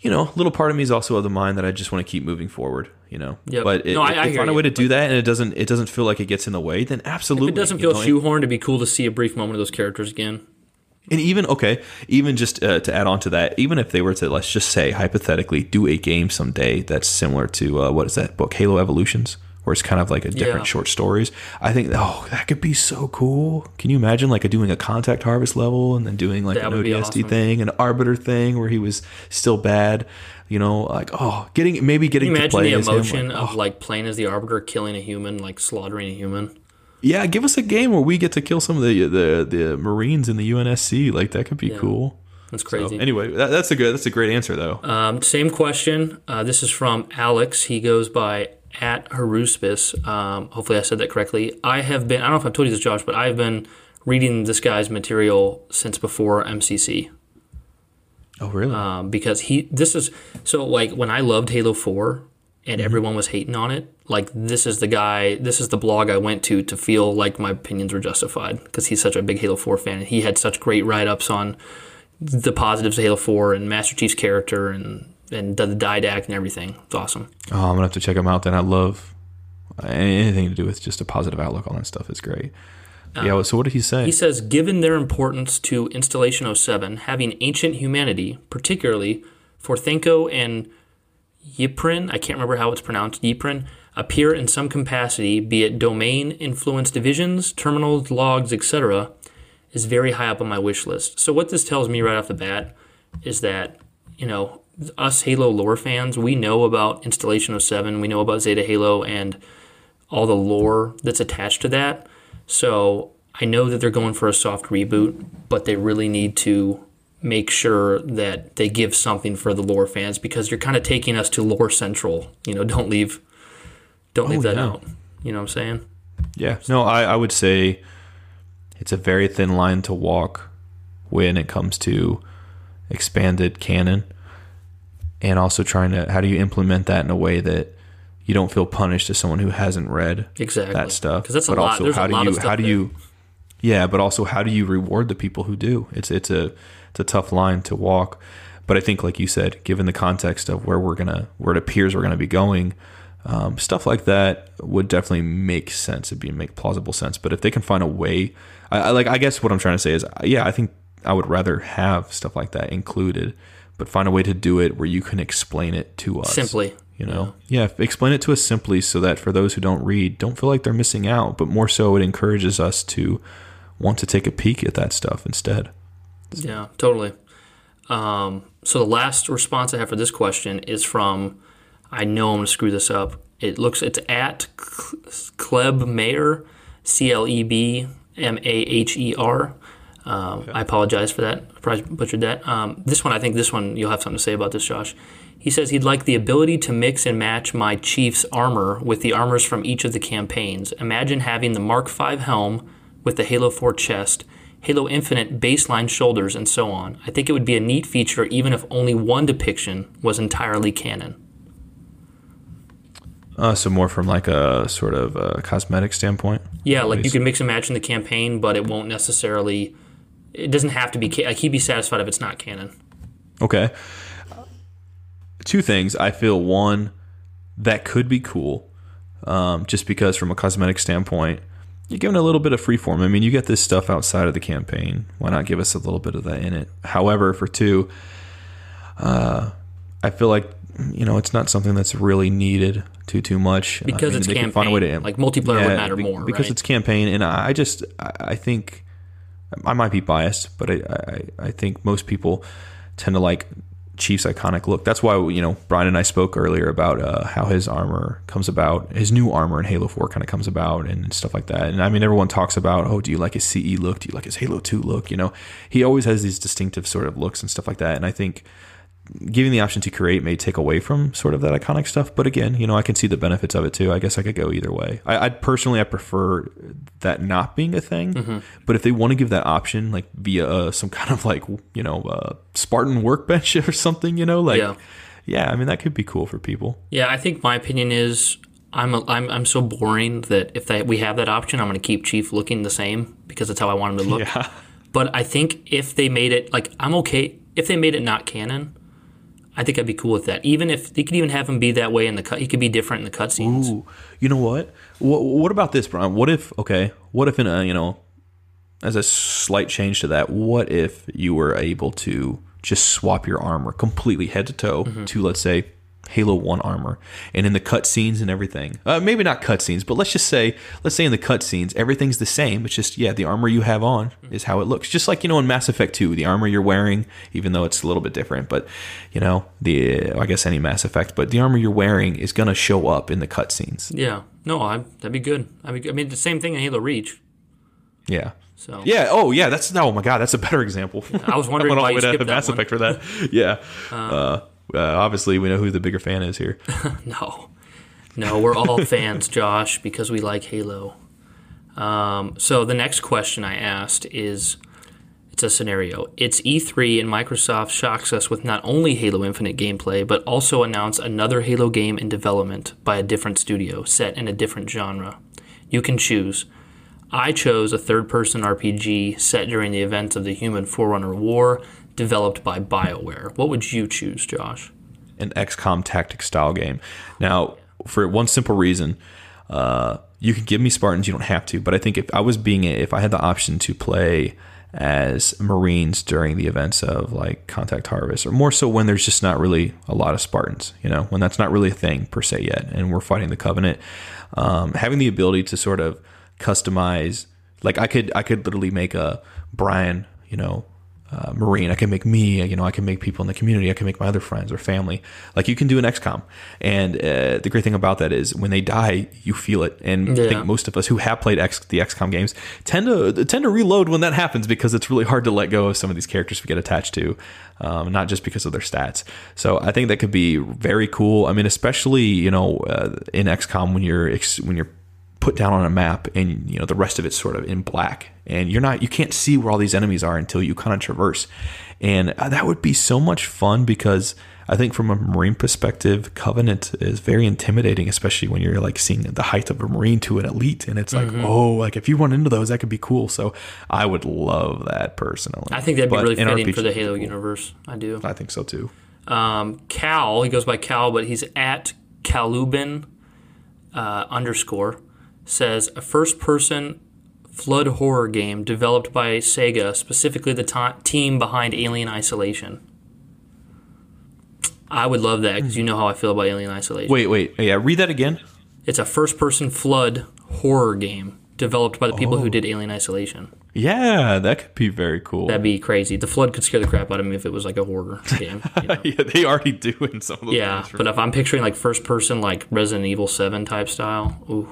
you know, a little part of me is also of the mind that I just want to keep moving forward. You know, Yep. but it, No, I- if I they hear find a way to do that and it doesn't it doesn't feel like it gets in the way, then absolutely. If it doesn't you feel know, shoehorned, it'd be cool to see a brief moment of those characters again. And even okay, even just uh, to add on to that, even if they were to let's just say hypothetically do a game someday that's similar to uh, what is that book Halo Evolutions, where it's kind of like a different Yeah. short stories. I think oh that could be so cool. Can you imagine like a, doing a contact harvest level and then doing like That an ODST awesome. thing, an arbiter thing where he was still bad. You know, like oh, getting maybe getting Can you to imagine play the emotion like, of oh, like playing as the Arbiter, killing a human, like slaughtering a human? Yeah, give us a game where we get to kill some of the the the Marines in the UNSC. Like that could be cool. That's So, crazy. anyway, that, that's a good that's a great answer though. Um, same question. Uh, this is from Alex. He goes by at Haruspis. Um, hopefully, I said that correctly. I have been. I don't know if I've told you this, Josh, but I've been reading this guy's material since before MCC. oh really? um, because he this is so like when I loved Halo Four and mm-hmm. everyone was hating on it. Like this is the guy, this is the blog I went to to feel like my opinions were justified because he's such a big Halo Four fan and he had such great write ups on the positives of Halo Four and Master Chief's character and and the didact and everything. It's awesome. Oh, I'm gonna have to check him out. Then I love anything to do with just a positive outlook on that stuff. is great. Uh, yeah. So what did he say? He says, given their importance to Installation 07, having ancient humanity, particularly for Forthencho and Yprin, I can't remember how it's pronounced, Yprin, appear in some capacity, be it domain influence divisions, terminals, logs, etc., is very high up on my wish list. So what this tells me right off the bat is that, you know, us Halo lore fans, we know about Installation 07, we know about Zeta Halo and all the lore that's attached to that. So I know that they're going for a soft reboot, but they really need to make sure that they give something for the lore fans because you're kind of taking us to lore central. You know, don't leave, don't leave oh, that yeah. out. You know what I'm saying? yeah. No, I, I would say it's a very thin line to walk when it comes to expanded canon, and also trying to how do you implement that in a way that you don't feel punished as someone who hasn't read Exactly. that stuff. Because that's a but lot. also There's how a do you how do there. you yeah, but also how do you reward the people who do? It's it's a it's a tough line to walk. But I think, like you said, given the context of where we're gonna where it appears we're gonna be going, um, stuff like that would definitely make sense. It'd be make plausible sense. But if they can find a way, I, I like I guess what I'm trying to say is, yeah, I think I would rather have stuff like that included, but find a way to do it where you can explain it to us Simply. you know yeah. explain it to us simply so that for those who don't read don't feel like they're missing out but more so it encourages us to want to take a peek at that stuff instead Yeah, totally. Um, so the last response I have for this question is from, I know I'm going to screw this up. It looks, it's at Kleb Mayer, C L E B M A H E R. Um, I apologize for that. I probably butchered that. Um, this one, I think this one, you'll have something to say about this, Josh. He says he'd like the ability to mix and match my Chief's armor with the armors from each of the campaigns. Imagine having the Mark V helm with the Halo 4 chest, Halo Infinite baseline shoulders, and so on. I think it would be a neat feature even if only one depiction was entirely canon. uh, so more from like a sort of a cosmetic standpoint Yeah, like you can mix and match in the campaign, but it won't necessarily. It doesn't have to be. Like he'd be satisfied if it's not canon. okay two things i feel one that could be cool um, just because from a cosmetic standpoint you're giving a little bit of freeform i mean you get this stuff outside of the campaign why not give us a little bit of that in it however for two uh, i feel like you know it's not something that's really needed too too much I Because it's campaign. find a way to-. Like, multiplayer would matter be- more, because right? it's campaign and i just i I think I might be biased, but I, I, I think most people tend to like Chief's iconic look. That's why you know Brian and I spoke earlier about uh, how his armor comes about, his new armor in Halo Four kind of comes about and stuff like that. And I mean, everyone talks about, oh, do you like his CE look? Do you like his Halo Two look? You know, he always has these distinctive sort of looks and stuff like that. And I think giving the option to create may take away from sort of that iconic stuff. But again, you know, I can see the benefits of it too. I guess I could go either way. I, I personally, I prefer that not being a thing. Mm-hmm. But if they want to give that option, like via uh, some kind of like you know uh, Spartan workbench or something, you know, like Yeah. yeah. I mean that could be cool for people. Yeah, I think my opinion is I'm a, I'm I'm so boring that if they, we have that option, I'm going to keep Chief looking the same because that's how I want him to look. Yeah. But I think if they made it like I'm okay if they made it not canon. I think I'd be cool with that. Even if they could even have him be that way in the cut, he could be different in the cutscenes. Ooh, you know what? what? What about this, Brian? What if okay? What if in a you know, as a slight change to that, what if you were able to just swap your armor completely head to toe mm-hmm. to let's say Halo One armor, and in the cutscenes and everything, uh, maybe not cutscenes, but let's just say let's say in the cutscenes everything's the same. It's just yeah, the armor you have on is how it looks. Just like you know in Mass Effect Two, the armor you're wearing, even though it's a little bit different, but you know the I guess any Mass Effect, but the armor you're wearing is gonna show up in the cutscenes. Yeah, no, I, that'd be good. I mean, I mean, the same thing in Halo Reach. Yeah. So Yeah. Oh, yeah. That's oh my god. That's a better example. I was wondering all why you to skipped Mass. Effect for that. yeah. Uh, uh, obviously, we know who the bigger fan is here. No, no, we're all fans, Josh, because we like Halo. Um, so the next question I asked is, it's a scenario. It's E3 and Microsoft shocks us with not only Halo Infinite gameplay, but also announce another Halo game in development by a different studio, set in a different genre. You can choose. I chose a third-person RPG set during the events of the Human Forerunner War, developed by BioWare. What would you choose, Josh? An XCOM tactic style game. Now, for one simple reason, uh, you can give me Spartans. You don't have to, but I think if I was being if I had the option to play as Marines during the events of like Contact Harvest, or more so when there's just not really a lot of Spartans, you know, when that's not really a thing per se yet, and we're fighting the Covenant, um, having the ability to sort of customize, like I could I could literally make a Brian, you know, uh, Marine. I can make me, you know, I can make people in the community. I can make my other friends or family. Like you can do an XCOM. And uh, the great thing about that is when they die, you feel it. And I think most of us who have played X, the XCOM games tend to tend to reload when that happens because it's really hard to let go of some of these characters we get attached to, um, not just because of their stats. So I think that could be very cool. I mean, especially you know uh, in XCOM when you're ex- when you're put down on a map and you know the rest of it's sort of in black. And you're not you can't see where all these enemies are until you kind of traverse. And uh, that would be so much fun because i think from a marine perspective covenant is very intimidating especially when you're like seeing the height of a marine to an elite. And it's like oh like if you run into those that could be cool. So i would love that personally. I think that'd be But really in fitting RPG for the Halo universe. I do. i think so too. Um, Cal, he goes by Cal, but he's at Calubin uh, underscore, says a first person flood horror game developed by Sega, specifically the team behind Alien Isolation. I would love that because you know how I feel about Alien Isolation. wait wait yeah read that again It's a first person flood horror game developed by the people Oh. who did Alien Isolation. yeah that could be very cool That'd be crazy. The flood could scare the crap out of me if it was like a horror game. you know? yeah they already do in some of those Yeah, but if I'm picturing like first person, like Resident Evil 7 type style, ooh.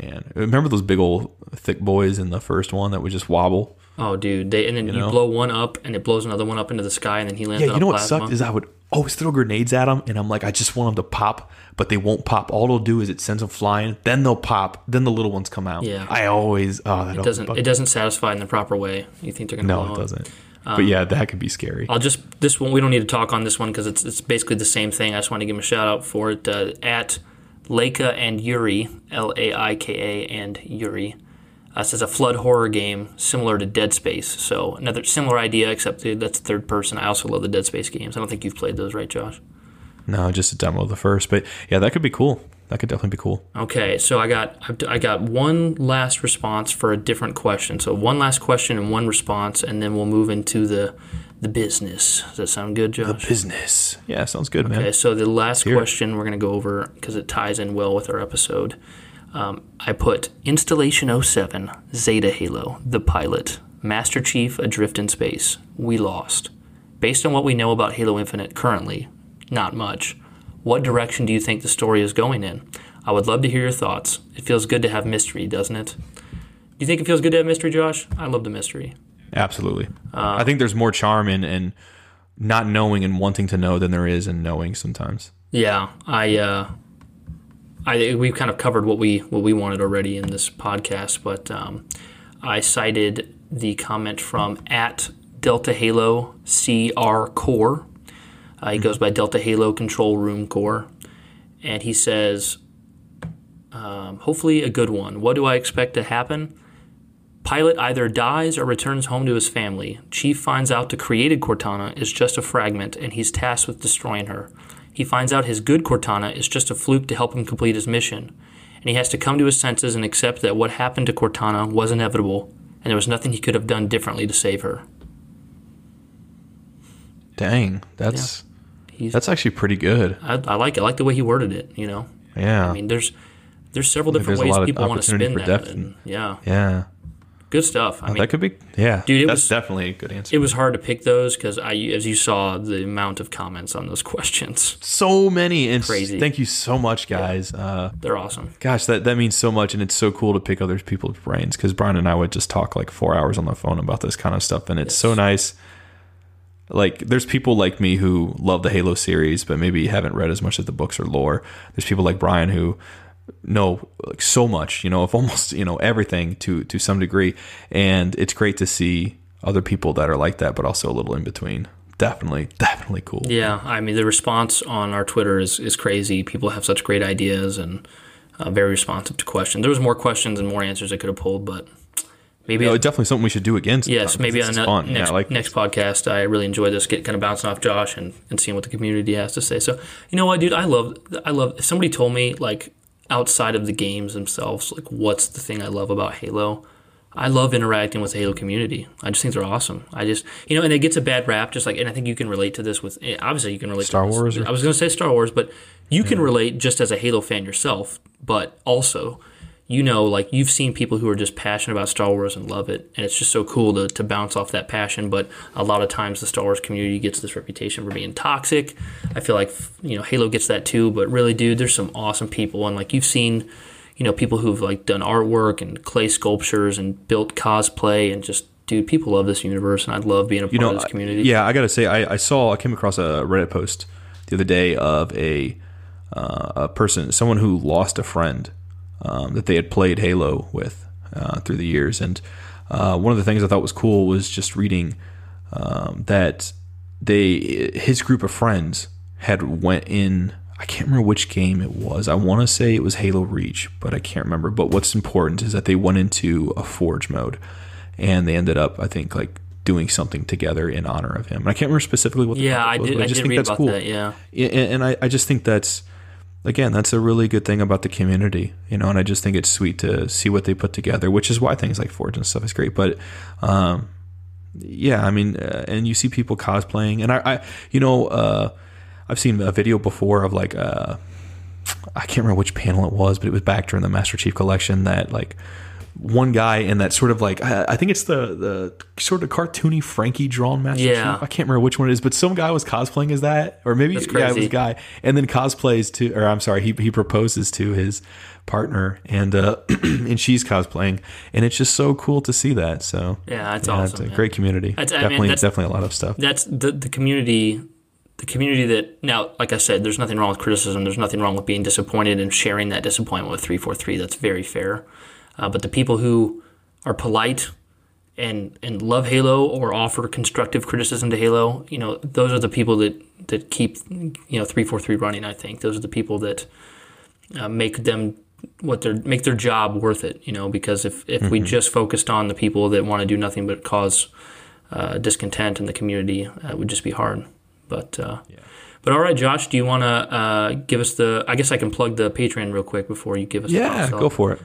Man, remember those big old thick boys in the first one that would just wobble? Oh, dude. They, and then you, know? blow one up and it blows another one up into the sky and then he lands Yeah, you know what plasma. sucked is I would always throw grenades at them, and I'm like, I just want them to pop, but they won't pop. All they'll do is it sends them flying, then they'll pop, then the little ones come out. Yeah. I always oh that it doesn't it doesn't satisfy in the proper way. You think they're going to no, it doesn't. but yeah, that could be scary. I'll just this one we don't need to talk on this one because it's it's basically the same thing. I just want to give him a shout out for it uh, at Laika and Yuri L A I K A and Yuri. Uh, says a flood horror game similar to Dead Space. So another similar idea, except that that's third person. I also love the Dead Space games. I don't think you've played those, right, Josh? No, just a demo of the first, but yeah, that could be cool. That could definitely be cool. Okay, so I got I've- got one last response for a different question. So one last question and one response, and then we'll move into the the business. Does that sound good, Josh? The business. Yeah, sounds good, man. Okay, so the last hear it. question we're going to go over because it ties in well with our episode. Um, I put Installation 07, Zeta Halo, the pilot, Master Chief adrift in space. We lost. Based on what we know about Halo Infinite currently, not much. What direction do you think the story is going in? I would love to hear your thoughts. It feels good to have mystery, doesn't it? Do you think it feels good to have mystery, Josh? I love the mystery. Absolutely. Uh, I think there's more charm in, in not knowing and wanting to know than there is in knowing sometimes. Yeah, I, uh, I we've kind of covered what we what we wanted already in this podcast, but um, I cited the comment from at Delta Halo CR Core. Uh, he goes by Delta Halo Control Room Core, and he says, Um, hopefully, a good one. What do I expect to happen? Pilot either dies or returns home to his family. Chief finds out the created Cortana is just a fragment and he's tasked with destroying her. He finds out his good Cortana is just a fluke to help him complete his mission. And he has to come to his senses and accept that what happened to Cortana was inevitable and there was nothing he could have done differently to save her. Dang, that's He's, that's actually pretty good. I, I like it. I like the way he worded it, you know? Yeah. I mean, there's there's several different there's ways people want to spin that. and- yeah, yeah. good stuff. I mean, that could be yeah. Dude, that's was- definitely a good answer. it was hard to pick those because I, as you saw, the amount of comments on those questions, so many and Crazy. thank you so much guys. Uh they're awesome. gosh, that that means so much and it's so cool to pick other people's brains cuz Brian and I would just talk like 4 hours on the phone about this kind of stuff and it's so nice like there's people like me who love the Halo series but maybe haven't read as much of the books or lore. There's people like Brian who know like so much, you know, of almost, you know, everything to to some degree and it's great to see other people that are like that but also a little in between. Definitely, definitely cool. Yeah, I mean, the response on our Twitter is, is crazy. People have such great ideas and uh, very responsive to questions. There was more questions and more answers I could have pulled, but maybe definitely something we should do again. Yes, maybe on the next, yeah, like next podcast. I really enjoy this, get kind of bouncing off Josh and, and seeing what the community has to say. So, you know what, dude? I love, I love. If somebody told me like outside of the games themselves, like what's the thing I love about Halo? I love interacting with the Halo community. I just think they're awesome. I just, you know, and it gets a bad rap, just like, and I think you can relate to this with, eh, obviously you can relate Star to this- Wars or- I was going to say Star Wars, but you can relate just as a Halo fan yourself, but also you know, like you've seen people who are just passionate about Star Wars and love it, and it's just so cool to, to bounce off that passion. But a lot of times, the Star Wars community gets this reputation for being toxic. I feel like you know Halo gets that too, but really, dude, there's some awesome people, and like you've seen, you know, people who've like done artwork and clay sculptures and built cosplay, and just dude, people love this universe, and I love being a part you know, of this community. yeah, I gotta say, I, I saw, I came across a Reddit post the other day of a uh, a person, someone who lost a friend um, that they had played Halo with uh, through the years, and uh, one of the things I thought was cool was just reading um, that they his group of friends had went in. I can't remember which game it was. I want to say it was Halo Reach, but I can't remember. But what's important is that they went into a Forge mode, and they ended up, I think, like doing something together in honor of him. And I can't remember specifically what. The yeah, I was, did. but I, just did think read that's about cool. that. Yeah, Yeah, and and I, I just think that's again that's a really good thing about the community you know and i just think it's sweet to see what they put together which is why things like forge and stuff is great but um yeah i mean uh, and you see people cosplaying and i, I you know uh i've seen a video before of like uh i can't remember which panel it was but it was back during the master chief collection that like one guy in that sort of like I I think it's the the sort of cartoony Frankie drawn Master Yeah. Chief. I can't remember which one it is, but some guy was cosplaying as that, or maybe That's yeah, it was guy, and then cosplays to, or I'm sorry, he he proposes to his partner, and uh, and she's cosplaying, and it's just so cool to see that. So yeah, it's yeah, awesome. it's a great community. That's- I mean, definitely, that's- definitely a lot of stuff. that's the the community the community that now like i said there's nothing wrong with criticism there's nothing wrong with being disappointed and sharing that disappointment with 343 that's very fair uh, but the people who are polite and and love halo or offer constructive criticism to halo you know those are the people that that keep you know 343 running i think. Those are the people that uh, make them what their make their job worth it you know because if if we just focused on the people that want to do nothing but cause uh, discontent in the community uh, it would just be hard. But uh, but all right josh do you want to uh, give us the i guess i can plug the patreon real quick before you give us the yeah, box go for it.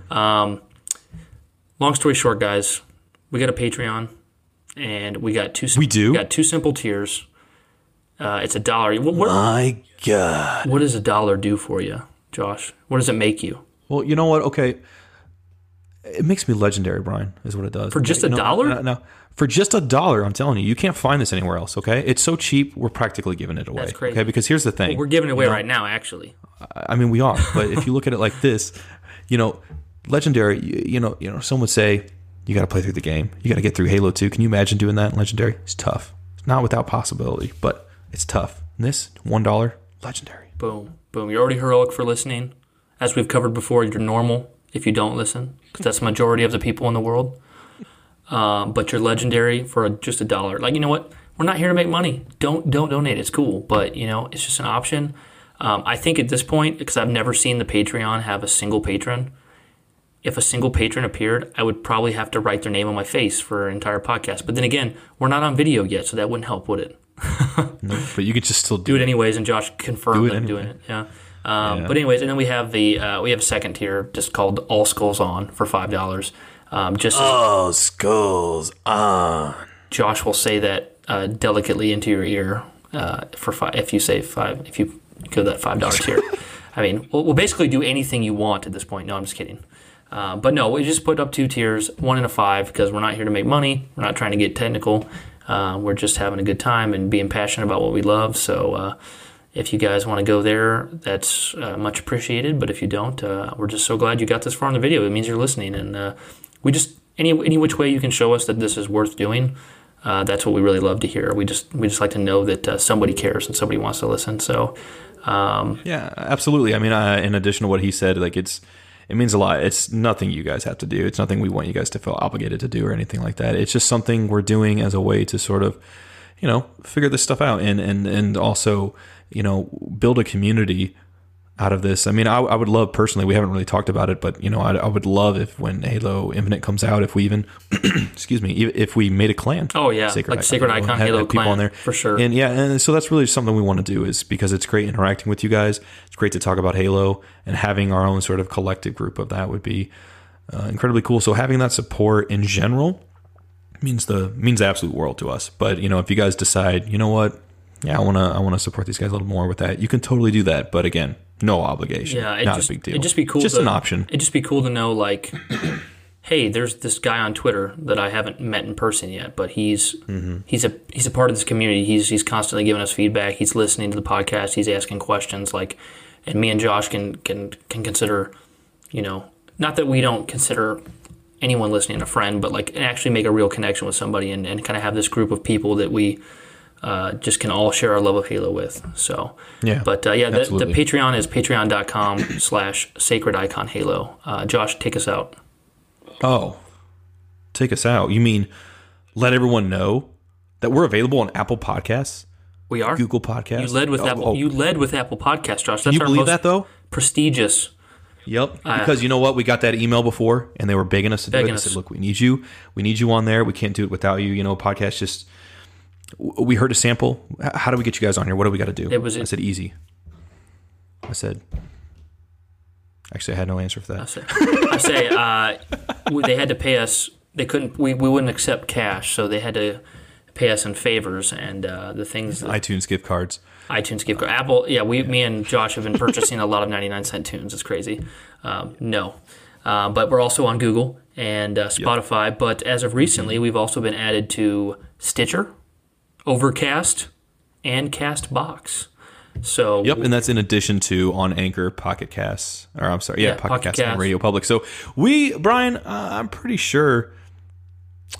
Long story short guys we got a patreon and we got two We do? we got two simple tiers uh, it's a dollar what, what, My God. what does a dollar do for you josh what does it make you Well, you know what? Okay, it makes me legendary, Brian. Is what it does For just a You know, dollar? No, no, for just a dollar. I'm telling you, you can't find this anywhere else. Okay, it's so cheap. We're practically giving it away. That's crazy. Okay, because here's the thing. we're giving it away right now actually I mean, we are, but if you look at it like this, you know, legendary. You, know, you know, some would say you got to play through the game. You got to get through Halo 2. Can you imagine doing that in legendary? It's tough. It's not without possibility, but it's tough. And this one dollar, legendary. Boom, boom. You're already heroic for listening. As we've covered before, you're normal if you don't listen, because that's the majority of the people in the world. Um, but you're legendary for a, just a dollar. Like you know what? We're not here to make money. Don't don't donate. It's cool, but you know it's just an option. Um, I think at this point, because I've never seen the Patreon have a single patron, if a single patron appeared, I would probably have to write their name on my face for an entire podcast. But then again, we're not on video yet, so that wouldn't help, would it? no, but you could just still do do it anyways, and Josh confirmed it that I'm anyway. doing it. Yeah. Um, Yeah. But anyways, and then we have the uh, we have a second tier just called All Skulls On for five dollars. Um, just as Oh, skulls on. Josh will say that uh, delicately into your ear uh, for five. If you say five, if you go that five dollar tier, I mean, we'll, we'll basically do anything you want at this point. No, I'm just kidding. Uh, but no, we just put up two tiers, one and a five, because we're not here to make money. We're not trying to get technical. Uh, we're just having a good time and being passionate about what we love. So uh, if you guys want to go there, that's uh, much appreciated. But if you don't, uh, we're just so glad you got this far in the video. It means you're listening, and we just any any which way you can show us that this is worth doing. That's what we really love to hear. We just we just like to know that somebody cares and somebody wants to listen. So um, Yeah, absolutely. I mean, in addition to what he said, like it's it means a lot. It's nothing you guys have to do. It's nothing we want you guys to feel obligated to do or anything like that. It's just something we're doing as a way to sort of, you know, figure this stuff out and and and also, you know, build a community out of this. I mean, I, I would love personally. We haven't really talked about it, but you know, I, I would love if when Halo Infinite comes out, if we even, excuse me, if if we made a clan. Oh, yeah, like Sacred Icon had- Halo people clan, on there for sure. And yeah, and so that's really something we want to do is because it's great interacting with you guys. It's great to talk about Halo and having our own sort of collective group of that would be uh, incredibly cool. So having that support in general means the means the absolute world to us. But you know, if you guys decide, you know what, yeah, I wanna I wanna support these guys a little more with that, you can totally do that. But again, no obligation. Yeah, not just, a big deal. It'd just be cool. Just to, an option. It'd just be cool to know, like, hey, there's this guy on Twitter that I haven't met in person yet, but he's Mm-hmm. he's a he's a part of this community. He's he's constantly giving us feedback. He's listening to the podcast. He's asking questions. Like, and me and Josh can can can consider, you know, not that we don't consider anyone listening a friend, but like actually make a real connection with somebody and, and kind of have this group of people that we uh, just can all share our love of Halo with. So Yeah, but uh, yeah, the, the. Patreon is patreon.com slash sacred icon halo. Uh, Josh, take us out. Oh, take us out. You mean let everyone know that we're available on Apple Podcasts, We are. Google Podcasts. You led with Oh, Apple. oh. You led with Apple Podcast, Josh. That's you our believe most that though? prestigious. Yep. Because you know what? We got that email before and they were begging us to do it. Begging They said, look, we need you. We need you on there. We can't do it without you. You know, podcast just, we heard a sample. How do we get you guys on here? What do we got to do? It was- I said, easy. I said, actually, I had no answer for I that. say, I say uh, they had to pay us. They couldn't. We, we wouldn't accept cash, so they had to pay us in favors and uh, the things that iTunes gift cards. iTunes gift card. Apple, yeah, we, me and Josh have been purchasing a lot of 99 cent tunes. It's crazy. Um, no. Uh, but we're also on Google and uh, Spotify. But as of recently, we've also been added to Stitcher, Overcast, and Castbox. So Yep, and that's in addition to on Anchor, Pocket Casts, or I'm sorry, yeah, Yeah, Pocket, Pocket Casts and Radio Public. So we, Brian, uh, I'm pretty sure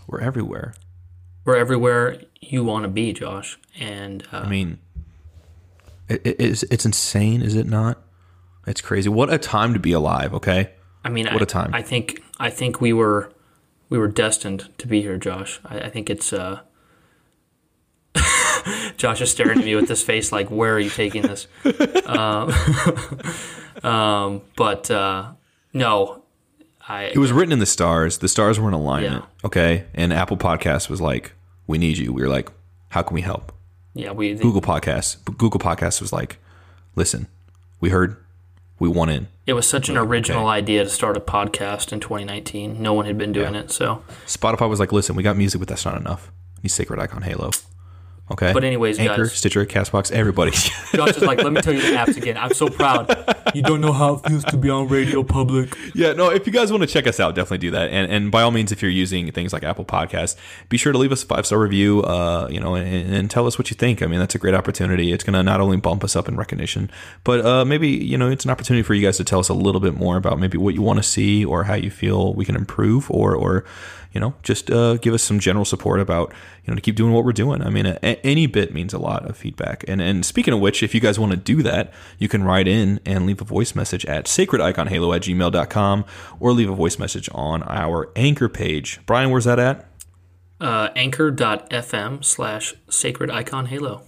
we're everywhere. we're everywhere you want to be, Josh. And uh, I mean, it, it, it's, it's insane, is it not? It's crazy. What a time to be alive. Okay, I mean, What I- a time. I think I think we were we were destined to be here, Josh. I, I think it's. Uh, Josh is staring at me with this face like, "Where are you taking this?" um, um, but uh, no, I it was written in the stars. The stars were in alignment. Yeah. Okay, and Apple Podcasts was like, "We need you." We were like, "How can we help?" yeah we Google Podcasts, But Google Podcasts was like, "Listen, we heard, we want in." it was such an original idea to start a podcast in 2019. No one had been doing it, so Spotify was like, "Listen, we got music, but that's not enough. We need Sacred Icon Halo." Okay. But anyways, Anchor, guys. Stitcher, Castbox, everybody. Josh is like, "Let me tell you the apps again." I'm so proud. You don't know how it feels to be on radio public. yeah, no. If you guys want to check us out, definitely do that. And and by all means, if you're using things like Apple Podcasts, be sure to leave us a five star review. Uh, you know, and, and tell us what you think. I mean, that's a great opportunity. It's going to not only bump us up in recognition, but uh, maybe you know, it's an opportunity for you guys to tell us a little bit more about maybe what you want to see or how you feel we can improve, or or you know, just uh, give us some general support about, you know, to keep doing what we're doing. I mean, a, any bit means a lot of feedback. And and speaking of which, if you guys want to do that, you can write in and leave a voice message at sacrediconhalo at gmail.com or leave a voice message on our anchor page. Brian, where's that at? Uh, anchor.fm slash sacred icon halo.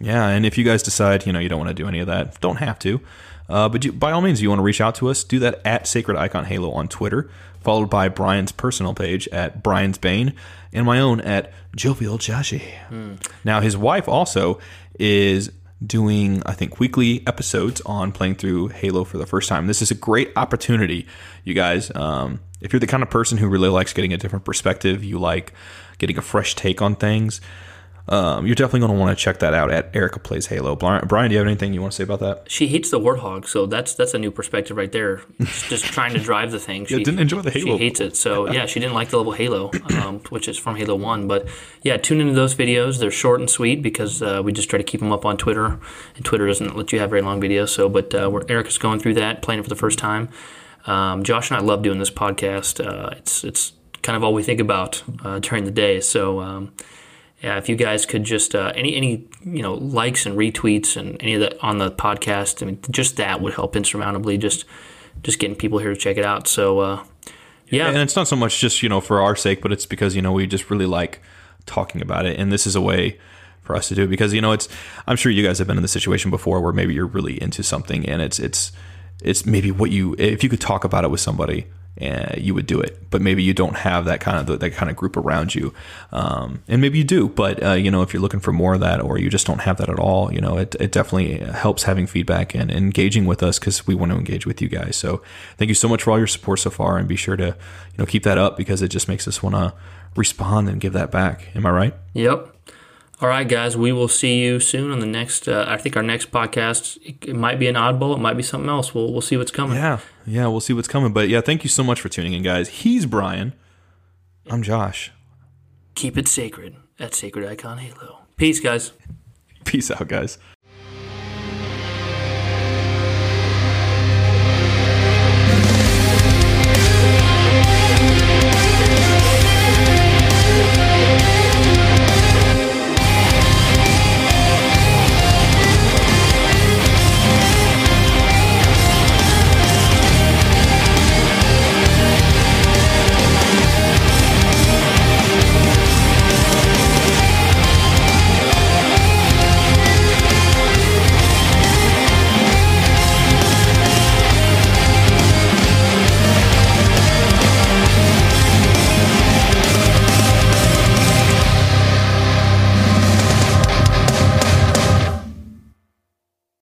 Yeah, and if you guys decide, you know, you don't want to do any of that, don't have to. Uh, but you, by all means, you want to reach out to us, do that at Sacred Icon Halo on Twitter, followed by Brian's personal page at Brian's Bane, and my own at Jovial Joshi. Now, his wife also is doing, I think, weekly episodes on playing through Halo for the first time. This is a great opportunity, you guys. Um, if you're the kind of person who really likes getting a different perspective, you like getting a fresh take on things, um, you're definitely going to want to check that out at Erica Plays Halo. Brian, Brian, do you have anything you want to say about that? She hates the warthog, so that's that's a new perspective right there. Just, trying to drive the thing. She didn't enjoy the Halo. She hates it. So yeah, she didn't like the level Halo, um, which is from Halo One. But yeah, tune into those videos. They're short and sweet because uh, we just try to keep them up on Twitter, and Twitter doesn't let you have very long videos. So, but uh, we're, Erica's going through that, playing it for the first time. Um, Josh and I love doing this podcast. Uh, it's it's kind of all we think about uh, during the day. So. Yeah, if you guys could just uh, any any you know likes and retweets and any of that on the podcast, I mean, just that would help insurmountably. Just just getting people here to check it out. So uh, yeah, And it's not so much just, you know, for our sake, but it's because, you know, we just really like talking about it. And this is a way for us to do it because, you know, it's, I'm sure you guys have been in the situation before where maybe you're really into something and it's, it's, it's maybe what you, if you could talk about it with somebody, uh, you would do it, but maybe you don't have that kind of that kind of group around you, um, and maybe you do. But uh, you know, if you're looking for more of that, or you just don't have that at all, you know, it, it definitely helps having feedback and engaging with us because we want to engage with you guys. So thank you so much for all your support so far, and be sure to you know keep that up because it just makes us want to respond and give that back. Am I right? Yep. All right, guys. We will see you soon on the next. Uh, I think our next podcast. It, it might be an oddball. It might be something else. We'll we'll see what's coming. Yeah, yeah, we'll see what's coming. But yeah, thank you so much for tuning in, guys. He's Brian. I'm Josh. Keep it sacred at Sacred Icon Halo. Peace, guys. Peace out, guys.